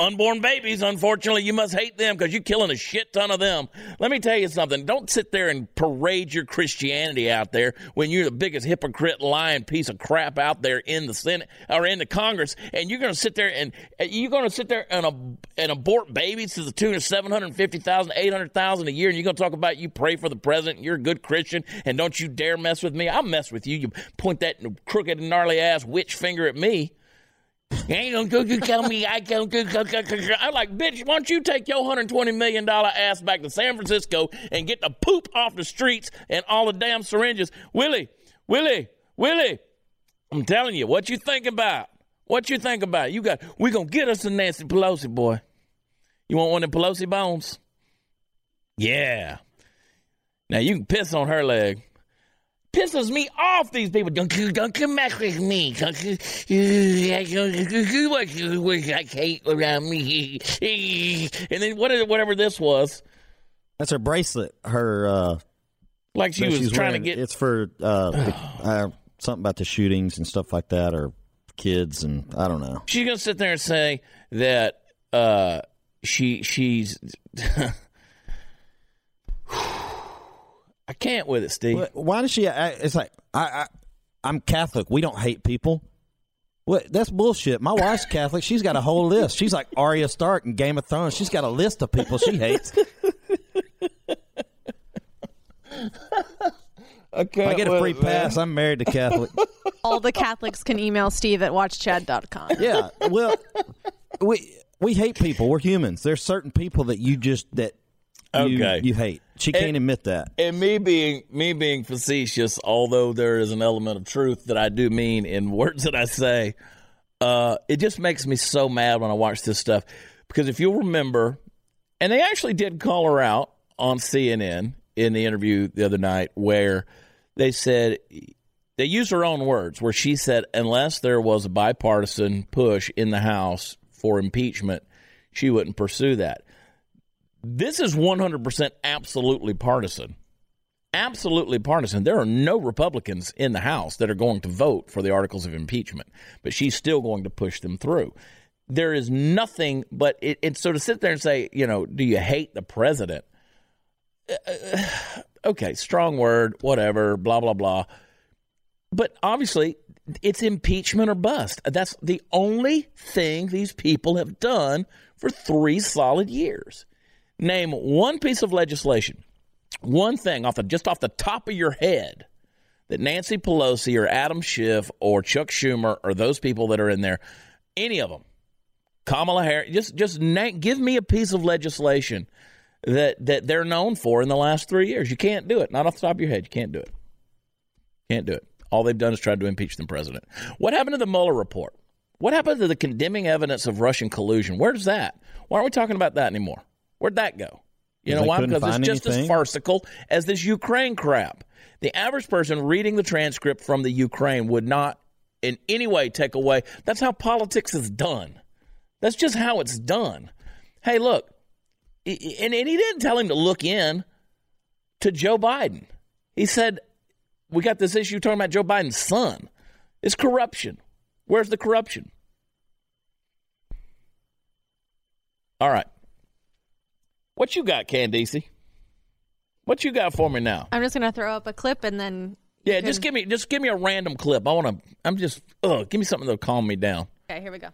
Unborn babies, unfortunately, you must hate them because you're killing a shit ton of them. Let me tell you something. Don't sit there and parade your Christianity out there when you're the biggest hypocrite, lying piece of crap out there in the Senate or in the Congress, and you're going to sit there and uh, you're going to sit there and, and abort babies to the tune of 750,000, 800,000 a year, and you're going to talk about you pray for the president, you're a good Christian, and don't you dare mess with me. I'll mess with you. You point that crooked and gnarly ass witch finger at me. Ain't gonna tell me I can't. I'm like, bitch, why don't you take your $120 million ass back to San Francisco and get the poop off the streets and all the damn syringes? Willie, Willie, Willie, I'm telling you, what you think about? What you think about? You got, we gonna get us a Nancy Pelosi, boy. You want one of Pelosi bones? Yeah. Now you can piss on her leg pisses me off. These people don't don't come back with me. Don't I hate around me. And then what? Whatever this was. That's her bracelet. Her uh, like she was trying wearing, to get. It's for uh, the, uh, something about the shootings and stuff like that, or kids, and I don't know. She's gonna sit there and say that uh, she she's. I can't with it, Steve. Why does she? It's like I, I I'm Catholic. We don't hate people. What? That's bullshit. My wife's Catholic. She's got a whole list. She's like Arya Stark in Game of Thrones. She's got a list of people she hates. I, I get a free pass. I'm married to Catholic. All the Catholics can email Steve at watchchad.com. Yeah. Well, we we hate people. We're humans. There's certain people that you just that you, okay. you hate. She can't and, admit that. And me being me being facetious, although there is an element of truth that I do mean in words that I say, uh, it just makes me so mad when I watch this stuff. Because if you'll remember, and they actually did call her out on CNN in the interview the other night, where they said they used her own words, where she said, unless there was a bipartisan push in the House for impeachment, she wouldn't pursue that. This is 100% absolutely partisan. Absolutely partisan. There are no Republicans in the House that are going to vote for the articles of impeachment, but she's still going to push them through. There is nothing but it, it's so to sit there and say, you know, do you hate the president? Uh, uh okay, strong word, whatever, blah, blah, blah. But obviously, it's impeachment or bust. That's the only thing these people have done for three solid years. Name one piece of legislation, one thing off just off the top of your head that Nancy Pelosi or Adam Schiff or Chuck Schumer or those people that are in there, any of them, Kamala Harris, just just name, give me a piece of legislation that that they're known for in the last three years. You can't do it. Not off the top of your head. You can't do it. Can't do it. All they've done is tried to impeach the president. What happened to the Mueller report? What happened to the condemning evidence of Russian collusion? Where's that? Why aren't we talking about that anymore? Where'd that go? You know why? Because it's just anything? as farcical as this Ukraine crap. The average person reading the transcript from the Ukraine would not in any way take away. That's how politics is done. That's just how it's done. Hey, look, and, and he didn't tell him to look in to Joe Biden. He said, We got this issue talking about Joe Biden's son. It's corruption. Where's the corruption? All right. What you got, Candace? What you got for me now? I'm just gonna throw up a clip and then. Yeah, just give me just give me a random clip. I want to. I'm just. Ugh, give me something that'll calm me down. Okay, here we go.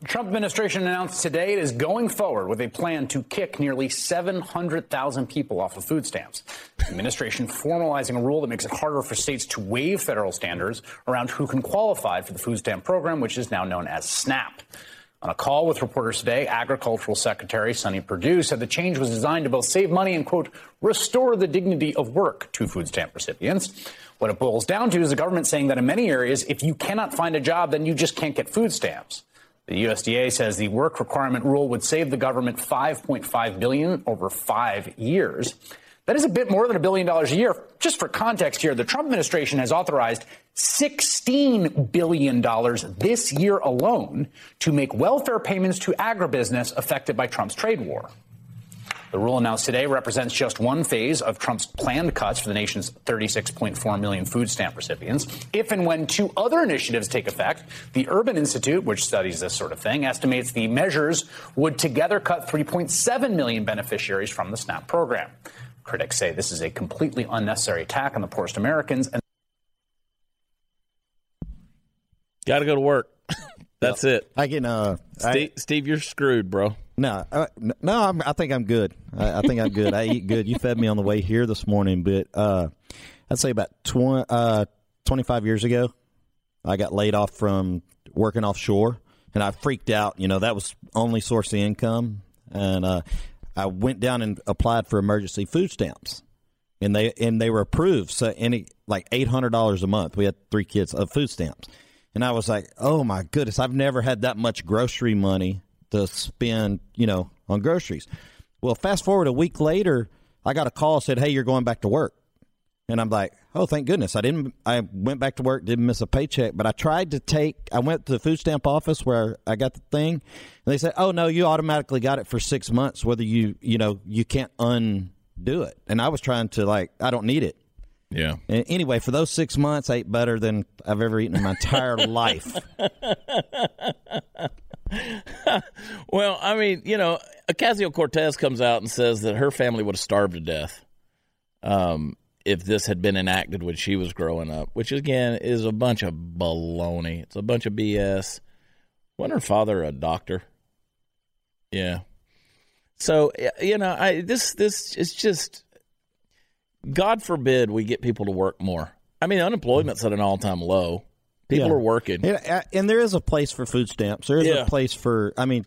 The Trump administration announced today it is going forward with a plan to kick nearly 700,000 people off of food stamps. The administration formalizing a rule that makes it harder for states to waive federal standards around who can qualify for the food stamp program, which is now known as SNAP. On a call with reporters today, Agricultural Secretary Sonny Perdue said the change was designed to both save money and, quote, restore the dignity of work to food stamp recipients. What it boils down to is the government saying that in many areas, if you cannot find a job, then you just can't get food stamps. The USDA says the work requirement rule would save the government 5.5 billion over 5 years. That is a bit more than a billion dollars a year. Just for context here, the Trump administration has authorized $16 billion this year alone to make welfare payments to agribusiness affected by Trump's trade war. The rule announced today represents just one phase of Trump's planned cuts for the nation's 36.4 million food stamp recipients. If and when two other initiatives take effect, the Urban Institute, which studies this sort of thing, estimates the measures would together cut 3.7 million beneficiaries from the SNAP program. Critics say this is a completely unnecessary attack on the poorest Americans and Got to go to work. That's it. I can. Uh, Steve, Steve, you're screwed, bro. No, uh, no, I'm, I think I'm good. I, I think I'm good. I eat good. You fed me on the way here this morning, but uh, I'd say about 20, uh, 25 years ago, I got laid off from working offshore, and I freaked out. You know, that was only source of income, and uh, I went down and applied for emergency food stamps, and they and they were approved. So any like eight hundred dollars a month. We had three kids of food stamps, and I was like, oh my goodness, I've never had that much grocery money to spend, you know, on groceries. Well, fast forward a week later, I got a call said, "Hey, you're going back to work." And I'm like, "Oh, thank goodness. I didn't I went back to work, didn't miss a paycheck, but I tried to take I went to the food stamp office where I got the thing, and they said, "Oh, no, you automatically got it for 6 months whether you, you know, you can't undo it." And I was trying to like, I don't need it. Yeah. And anyway, for those 6 months, I ate better than I've ever eaten in my entire life. well, I mean, you know, Ocasio Cortez comes out and says that her family would have starved to death um, if this had been enacted when she was growing up, which again is a bunch of baloney. It's a bunch of BS. Wasn't her father a doctor? Yeah. So you know, I this this is just God forbid we get people to work more. I mean, unemployment's at an all time low. People Yeah. are working. And, uh, and there is a place for food stamps. There is Yeah. a place for. I mean,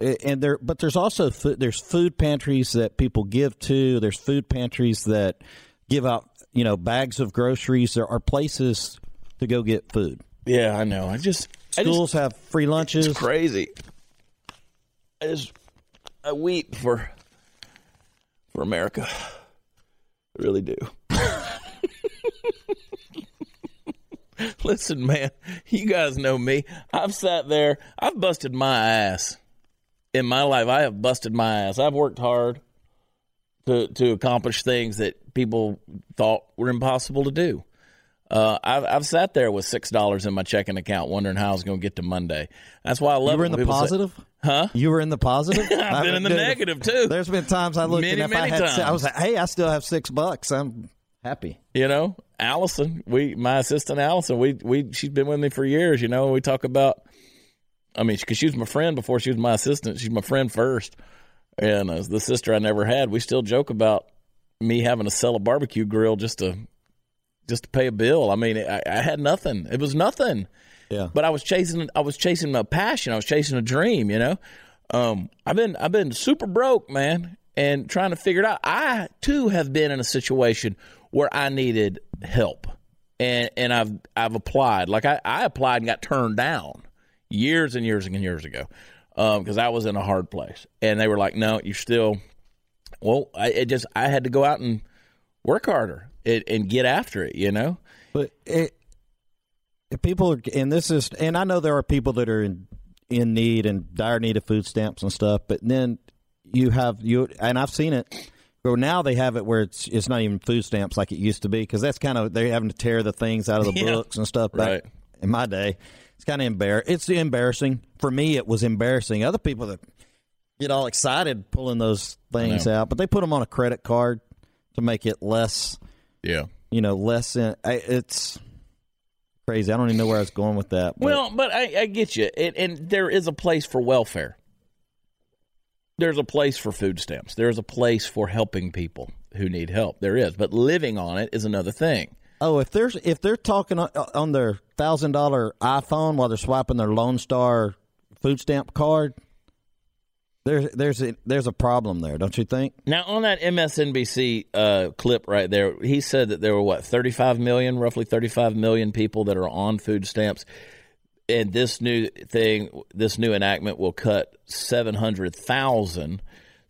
and there, but there's also food, there's food pantries that people give to. There's food pantries that give out, you know, bags of groceries. There are places to go get food. Yeah, I know. I just I just- schools have free lunches. It's crazy. I just I weep for for America. Really do. Listen, man, you guys know me. I've sat there, I've busted my ass. In my life, I have busted my ass. I've worked hard to to accomplish things that people thought were impossible to do. Uh, I've, I've sat there with six dollars in my checking account, wondering how I was going to get to Monday. That's why I love. You were in the people say- positive, huh? You were in the positive. I've been in the Dude, negative too. There's been times I looked Many, and if I had, I was like, hey, I still have six bucks. I'm happy. You know, Allison, we my assistant Allison, we we she's been with me for years. You know, we talk about. I mean, because she was my friend before she was my assistant. She's my friend first, and uh, the sister I never had. We still joke about me having to sell a barbecue grill just to just to pay a bill. I mean, I, I had nothing. It was nothing. Yeah. But I was chasing. I was chasing my passion. I was chasing a dream. You know. Um, I've been I've been super broke, man, and trying to figure it out. I too have been in a situation where I needed help, and and I've I've applied. Like I, I applied and got turned down years and years and years ago because I was in a hard place, and they were like, "No, you're still." Well, I it just I had to go out and work harder and, and get after it. You know. But it, if people are, and this is, and I know there are people that are in in need and dire need of food stamps and stuff. But then you have you, and I've seen it. Where now they have it where it's it's not even food stamps like it used to be because that's kind of they're having to tear the things out of the Yeah. books and stuff. Back Right. in my day, it's kind of embar. It's embarrassing for me. It was embarrassing. Other people that get all excited pulling those things out, but they put them on a credit card to make it less Yeah. you know, less in, it's crazy. I don't even know where I was going with that. but- Well, but I, I get you, and, and there is a place for welfare. There's a place for food stamps. There's a place for helping people who need help. There is, but living on it is another thing. oh, if there's if they're talking on, on their thousand dollar iPhone while they're swiping their Lone Star food stamp card, there's there's a, there's a problem there, don't you think? Now, on that MSNBC uh, clip right there, he said that there were what 35 million, roughly 35 million people that are on food stamps, and this new thing, this new enactment will cut 700,000.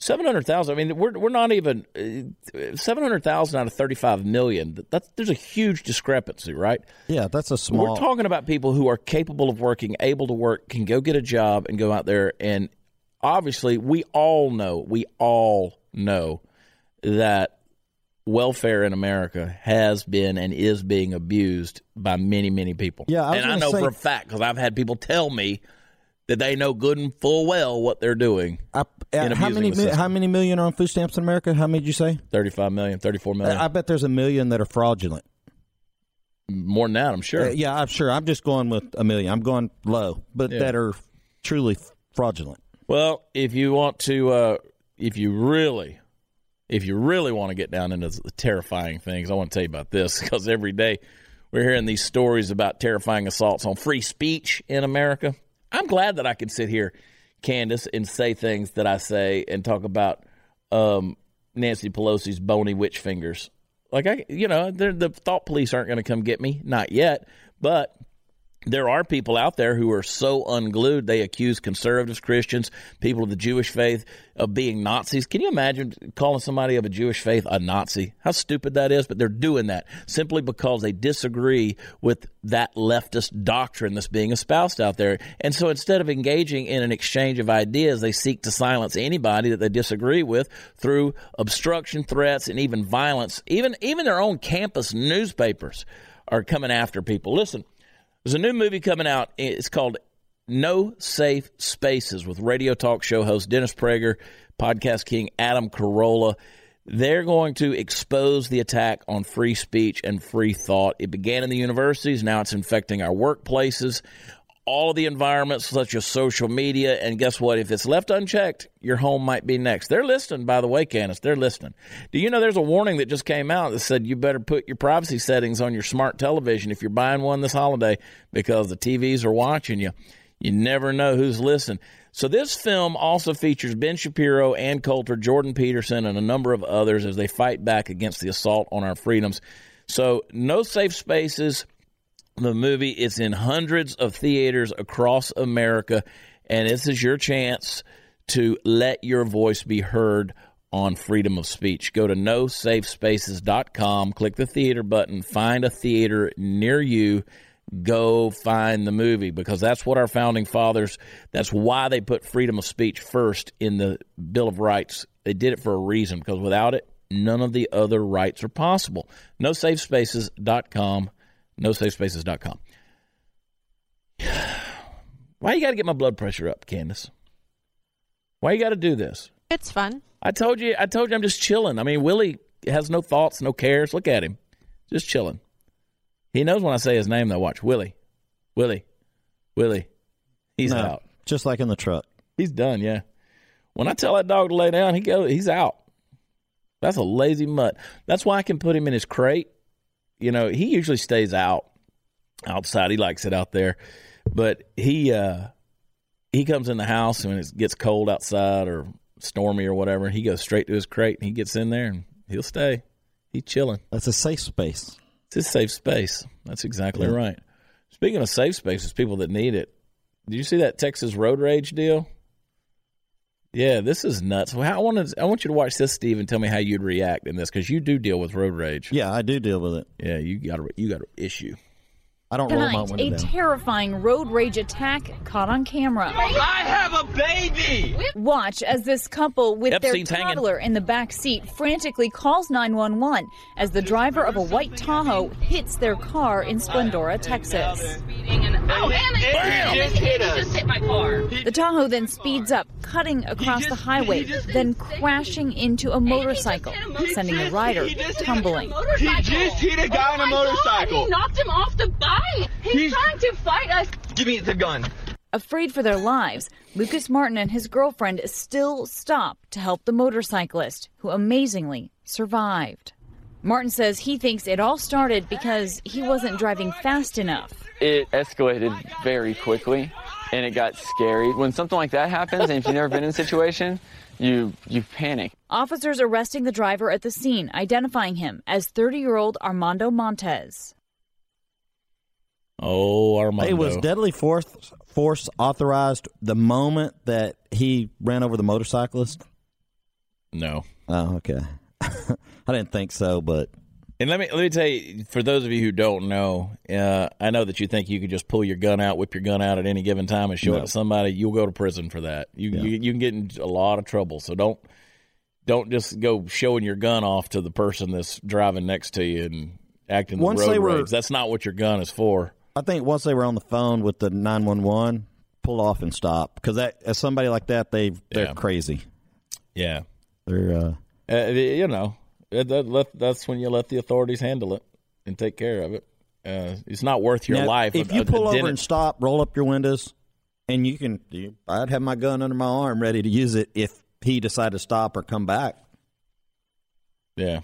700,000. I mean, we're we're not even uh, 700,000 out of 35 million. That's there's a huge discrepancy, right? Yeah, that's a small. We're talking about people who are capable of working, able to work, can go get a job and go out there and obviously we all know, we all know that welfare in America has been and is being abused by many, many people. Yeah, I and I know say- for a fact because I've had people tell me that they know good and full well what they're doing. Uh, in how many mi- how many million are on food stamps in America? How many did you say? 35 million, 34 million. I bet there's a million that are fraudulent. More than that, I'm sure. Uh, yeah, I'm sure. I'm just going with a million. I'm going low, but Yeah. that are truly fraudulent. Well, if you want to, uh, if you really, if you really want to get down into the terrifying things, I want to tell you about this because every day we're hearing these stories about terrifying assaults on free speech in America. I'm glad that I can sit here, Candace, and say things that I say and talk about um, Nancy Pelosi's bony witch fingers. Like I, you know, the thought police aren't going to come get me, not yet, but there are people out there who are so unglued they accuse conservatives, Christians, people of the Jewish faith of being Nazis. Can you imagine calling somebody of a Jewish faith a Nazi? How stupid that is, but they're doing that simply because they disagree with that leftist doctrine that's being espoused out there. And so instead of engaging in an exchange of ideas, they seek to silence anybody that they disagree with through obstruction, threats, and even violence. Even even their own campus newspapers are coming after people. Listen, there's a new movie coming out. It's called No Safe Spaces with radio talk show host Dennis Prager, podcast king Adam Carolla. They're going to expose the attack on free speech and free thought. It began in the universities, now it's infecting our workplaces, all of the environments such as social media. And guess what? If it's left unchecked, your home might be next. They're listening, by the way, Candace. They're listening. Do you know there's a warning that just came out that said you better put your privacy settings on your smart television if you're buying one this holiday because the TVs are watching you. You never know who's listening. So this film also features Ben Shapiro, Ann Coulter, Jordan Peterson, and a number of others as they fight back against the assault on our freedoms. So no safe spaces. The movie is in hundreds of theaters across America, and this is your chance to let your voice be heard on freedom of speech. Go to nosafespaces.com, click the theater button, find a theater near you, go find the movie because that's what our founding fathers, that's why they put freedom of speech first in the Bill of Rights. They did it for a reason because without it, none of the other rights are possible. Nosafespaces.com, nosafespaces.com. Why you got to get my blood pressure up, Candace? Why you got to do this? It's fun. I told you. I told you. I'm just chilling. I mean, Willie has no thoughts, no cares. Look at him, just chilling. He knows when I say his name. Though, watch Willie, Willie, Willie. He's No, out. Just like in the truck. He's done. Yeah. When I tell that dog to lay down, he goes. He's out. That's a lazy mutt. That's why I can put him in his crate. You know, he usually stays out outside. He likes it out there, but he uh he comes in the house when it gets cold outside or stormy or whatever. He goes straight to his crate and he gets in there and he'll stay. He's chilling. That's a safe space. It's a safe space. That's exactly Yeah. right. Speaking of safe spaces, people that need it. Did you see that Texas road rage deal? Yeah, this is nuts. Well, I want to, I want you to watch this, Steve, and tell me how you'd react in this because you do deal with road rage. Yeah, I do deal with it. Yeah, you got a, you got an issue. I don't Tonight, a terrifying road rage attack caught on camera. I have a baby! Watch as this couple with Epstein's their hanging. toddler in the back seat frantically calls 911 as the driver of a white Tahoe hits their car in Splendora, Texas. Oh, Bam! He just hit us. just hit my car. The Tahoe then speeds up, cutting across the highway, then crashing into a motorcycle, sending the rider tumbling. He just hit a guy on a motorcycle. He knocked him off the bike. He's, trying to fight us. Give me the gun. Afraid for their lives, Lucas Martin and his girlfriend still stop to help the motorcyclist, who amazingly survived. Martin says he thinks it all started because he wasn't driving fast enough. it escalated very quickly and it got scary. When something like that happens and if you've never been in a situation, you you panic. Officers arresting the driver at the scene, identifying him as 30 year old Armando Montez. Oh, Armando. It was deadly force force authorized the moment that he ran over the motorcyclist. No. Oh, okay. I didn't think so, but And let me let me tell you, for those of you who don't know, uh, I know that you think you could just pull your gun out, whip your gun out at any given time, and show it No. to somebody. You'll go to prison for that. You, you you can get in a lot of trouble. So don't don't just go showing your gun off to the person that's driving next to you and acting the road they were- rage. That's not what your gun is for. I think once they were on the phone with the nine one one, pull off and stop because that as somebody like that, they they're Yeah. crazy. Yeah, they're. uh Uh, you know, that, that, that's when you let the authorities handle it and take care of it. Uh, it's not worth your Now, life. If A- you pull over and stop, roll up your windows, and you can. You, I'd have my gun under my arm, ready to use it if he decided to stop or come back. Yeah,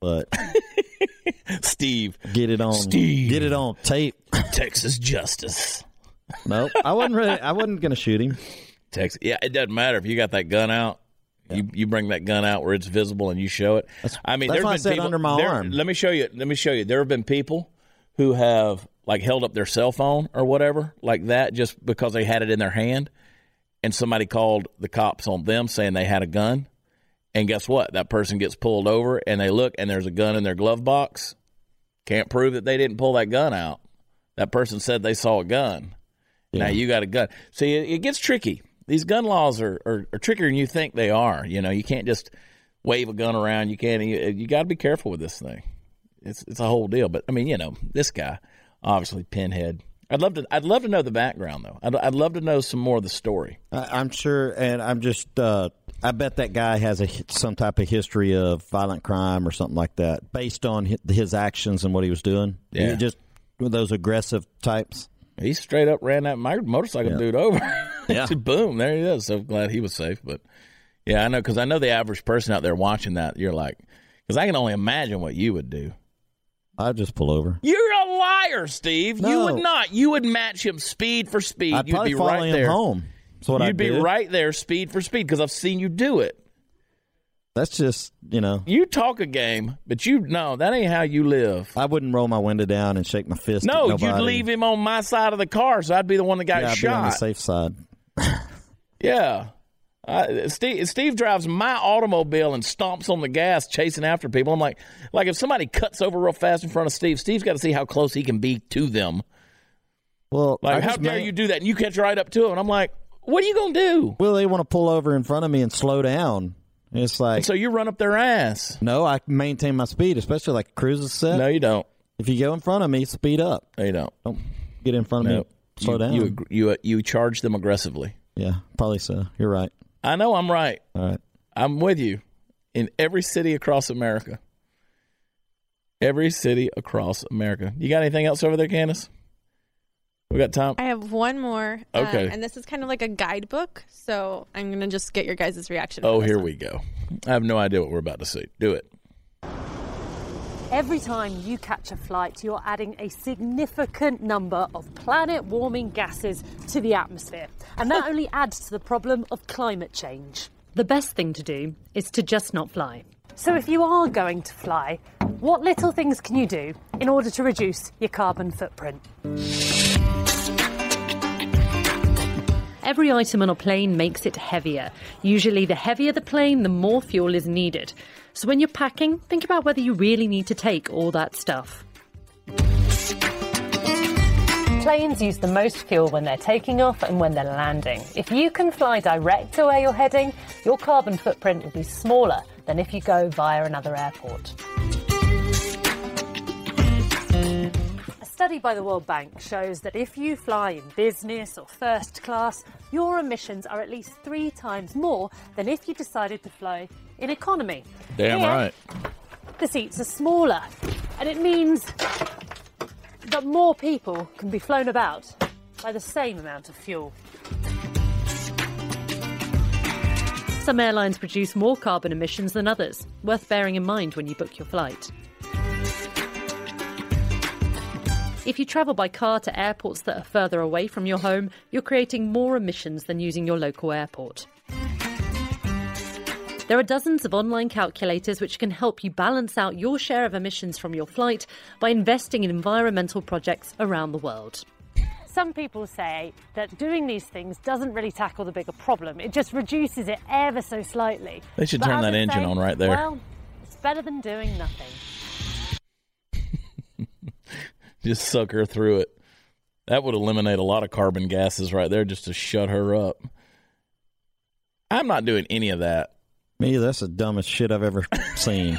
but Steve, get it on. Steve. get it on tape. Texas justice. Nope, I wasn't ready. I wasn't going to shoot him. Texas. Yeah, it doesn't matter if you got that gun out. You you bring that gun out where it's visible and you show it. I mean, that's why I said people, under my there- arm. Let me show you. Let me show you. There have been people who have like held up their cell phone or whatever like that just because they had it in their hand, and somebody called the cops on them saying they had a gun, and guess what? That person gets pulled over and they look and there's a gun in their glove box. Can't prove that they didn't pull that gun out. That person said they saw a gun. Now you got a gun. See, it, it gets tricky. These gun laws are, are, are trickier than you think they are. You know, you can't just wave a gun around. You can't. You, you got to be careful with this thing. It's it's a whole deal. But I mean, you know, this guy, obviously Pinhead. I'd love to. I'd love to know the background though. I'd, I'd love to know some more of the story. I, I'm sure, and I'm just. Uh, I bet that guy has a some type of history of violent crime or something like that, based on his, actions and what he was doing. Yeah. He just those aggressive types. He straight up ran that motorcycle Yeah. dude over. Yeah. boom, there he is. So glad he was safe. But yeah, I know because I know the average person out there watching that. You're like, because I can only imagine what you would do. I'd just pull over. You're a liar, Steve. You would not. You would match him speed for speed. I'd You'd be right there. home. That's what You'd I'd be do. right there, speed for speed, because I've seen you do it. That's just you know. You talk a game, but you no, that ain't how you live. I wouldn't roll my window down and shake my fist. No, you'd leave him on my side of the car, so I'd be the one that got yeah, I'd be on the safe side. Yeah. Uh, Steve, Steve drives my automobile and stomps on the gas, chasing after people. I'm like, like if somebody cuts over real fast in front of Steve, Steve's got to see how close he can be to them. Well, Like, how dare ma- you do that? And you catch right up to him, and I'm like, what are you gonna do? Well, they want to pull over in front of me and slow down. It's like And so you run up their ass. no, I maintain my speed, especially like cruises set. No, you don't. If you go in front of me, speed up. No, you don't. Don't get in front of No, me. Slow you, down. You you uh, you charge them aggressively. yeah, probably so. You're right. I know I'm right. All right. I'm with you. In every city across America. Every city across America. You got anything else over there, Candace? We got time. I have one more. um, Okay. and this is kind of like a guidebook, so I'm going to just get your guys' reaction. Oh, here one. we go. I have no idea what we're about to see. Do it. Every time you catch a flight, you're adding a significant number of planet warming gases to the atmosphere. And that only adds to the problem of climate change. The best thing to do is to just not fly. So, if you are going to fly, what little things can you do in order to reduce your carbon footprint? Every item on a plane makes it heavier. Usually, the heavier the plane, the more fuel is needed. So, when you're packing, think about whether you really need to take all that stuff. Planes use the most fuel when they're taking off and when they're landing. If you can fly direct to where you're heading, your carbon footprint will be smaller than if you go via another airport. A study by the World Bank shows that if you fly in business or first class, your emissions are at least three times more than if you decided to fly in economy. Damn Here, right. The seats are smaller, and it means that more people can be flown about by the same amount of fuel. Some airlines produce more carbon emissions than others, worth bearing in mind when you book your flight. If you travel by car to airports that are further away from your home, you're creating more emissions than using your local airport. There are dozens of online calculators which can help you balance out your share of emissions from your flight by investing in environmental projects around the world. Some people say that doing these things doesn't really tackle the bigger problem, it just reduces it ever so slightly. They should But turn that engine say, on right there. Well, it's better than doing nothing. just suck her through it. That would eliminate a lot of carbon gases right there just to shut her up. I'm not doing any of that. Me, that's the dumbest shit I've ever seen.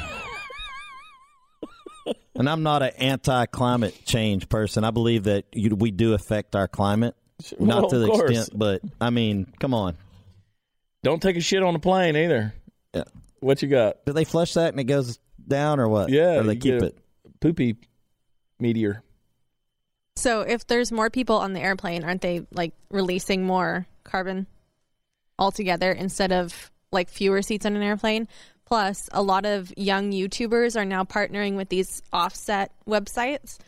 and I'm not an anti-climate change person. I believe that you, we do affect our climate, Well, not to the course. extent, but I mean, come on. Don't take a shit on a plane either. Yeah. What you got? Do they flush that and it goes down, or what? Yeah, or they you keep get it. Poopy meteor. So if there's more people on the airplane, aren't they like releasing more carbon altogether instead of like fewer seats on an airplane? Plus, a lot of young YouTubers are now partnering with these offset websites.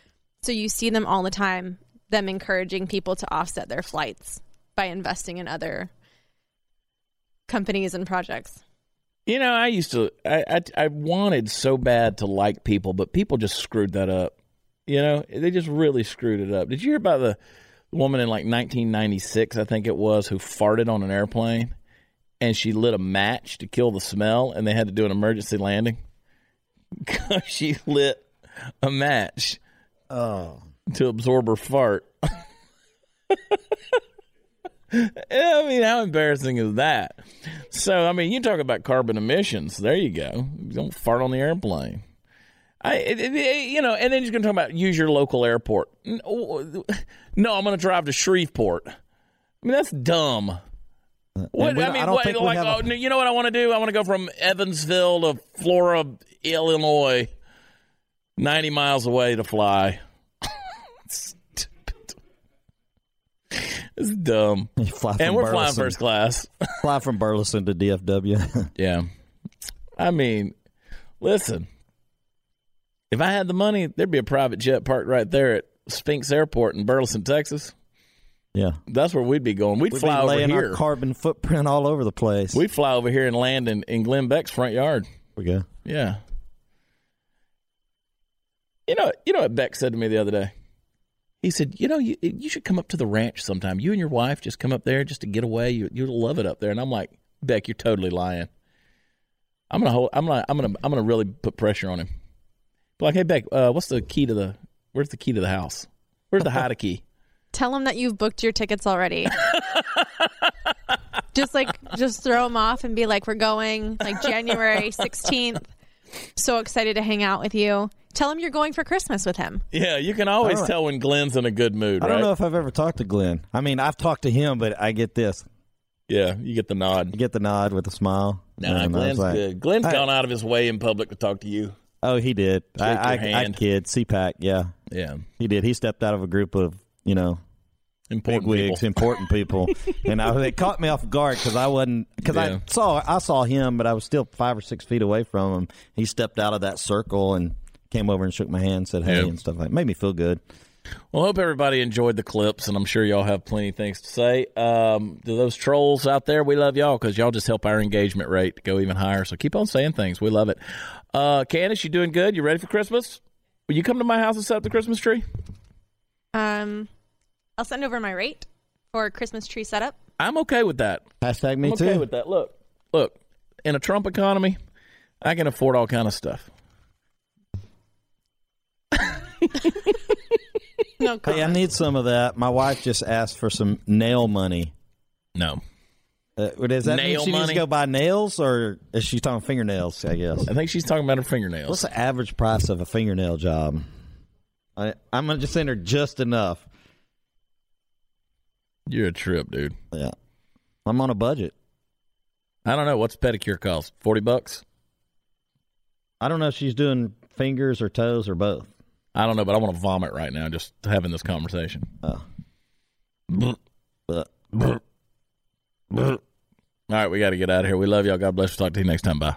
So you see them all the time, them encouraging people to offset their flights by investing in other companies and projects. You know, I used to. I, I I wanted so bad to like people, but people just screwed that up. You know, they just really screwed it up. Did you hear about the woman in like 1996, I think it was, who farted on an airplane, and she lit a match to kill the smell, and they had to do an emergency landing because she lit a match. Oh. To absorb her fart. I mean, how embarrassing is that? So, I mean, you talk about carbon emissions. There you go. Don't fart on the airplane. I, it, it- you know, and then you're going to talk about use your local airport. No, no, I'm going to drive to Shreveport. I mean, that's dumb. What, I mean, I what, like, have a- oh, you know what I want to do? I want to go from Evansville to Flora, Illinois, 90 miles away to fly. It's dumb. And we're flying first class. Fly from Burleson to DFW. yeah. I mean, listen. If I had the money, there'd be a private jet parked right there at Spinks Airport in Burleson, Texas. Yeah. That's where we'd be going. We'd, We'd fly be over laying here. our carbon footprint all over the place. We'd fly over here and land in, in Glenn Beck's front yard. we go. Yeah. You know, you know what Beck said to me the other day. He said, "You know, you, you should come up to the ranch sometime. You and your wife just come up there just to get away. You you'll love it up there." And I'm like, "Beck, you're totally lying." I'm gonna hold. I'm gonna. I'm gonna. I'm gonna really put pressure on him. Be like, "Hey, Beck, uh, what's the key to the? Where's the key to the house? Where's the Haida key?" Tell them that you've booked your tickets already. just like, just throw them off and be like, we're going like January 16th. So excited to hang out with you. Tell him you're going for Christmas with him. Yeah, you can always I don't- tell when Glenn's in a good mood, I right? don't know if I've ever talked to Glenn. I mean, I've talked to him, but I get this. yeah, you get the nod. You get the nod with a smile. Nah, And I was Glenn's like, good. Glenn's I- gone out of his way in public to talk to you. Oh, he did. Shake I, your I, I kid. CPAC, yeah. Yeah, He did. He stepped out of a group of, you know, important big wigs, people. important people, and I, they caught me off guard because I wasn't because Yeah. I saw I saw him, but I was still five or six feet away from him. He stepped out of that circle and came over and shook my hand, said hey Yeah. and stuff like. That. Made me feel good. Well, hope everybody enjoyed the clips, and I'm sure y'all have plenty of things to say. Um, to those trolls out there, we love y'all because y'all just help our engagement rate go even higher. So keep on saying things. We love it. Uh, Candace, you doing good? You ready for Christmas? Will you come to my house and set up the Christmas tree? Um, I'll send over my rate for Christmas tree setup. I'm okay with that. Hashtag me I'm okay too. with that. Look, look. In a Trump economy, I can afford all kind of stuff. No, Hey, I need some of that. My wife just asked for some nail money. No, Uh, does that mean Nail she needs money? to go buy nails, or is she talking fingernails? I guess. I think she's talking about her fingernails. What's the average price of a fingernail job? I, I'm gonna just send her just enough. You're a trip, dude. Yeah, I'm on a budget. I don't know what's pedicure cost. Forty bucks. I don't know if she's doing fingers or toes or both. I don't know, but I want to vomit right now just having this conversation. Oh. All right, we got to get out of here. We love y'all. God bless you. Talk to you next time. Bye.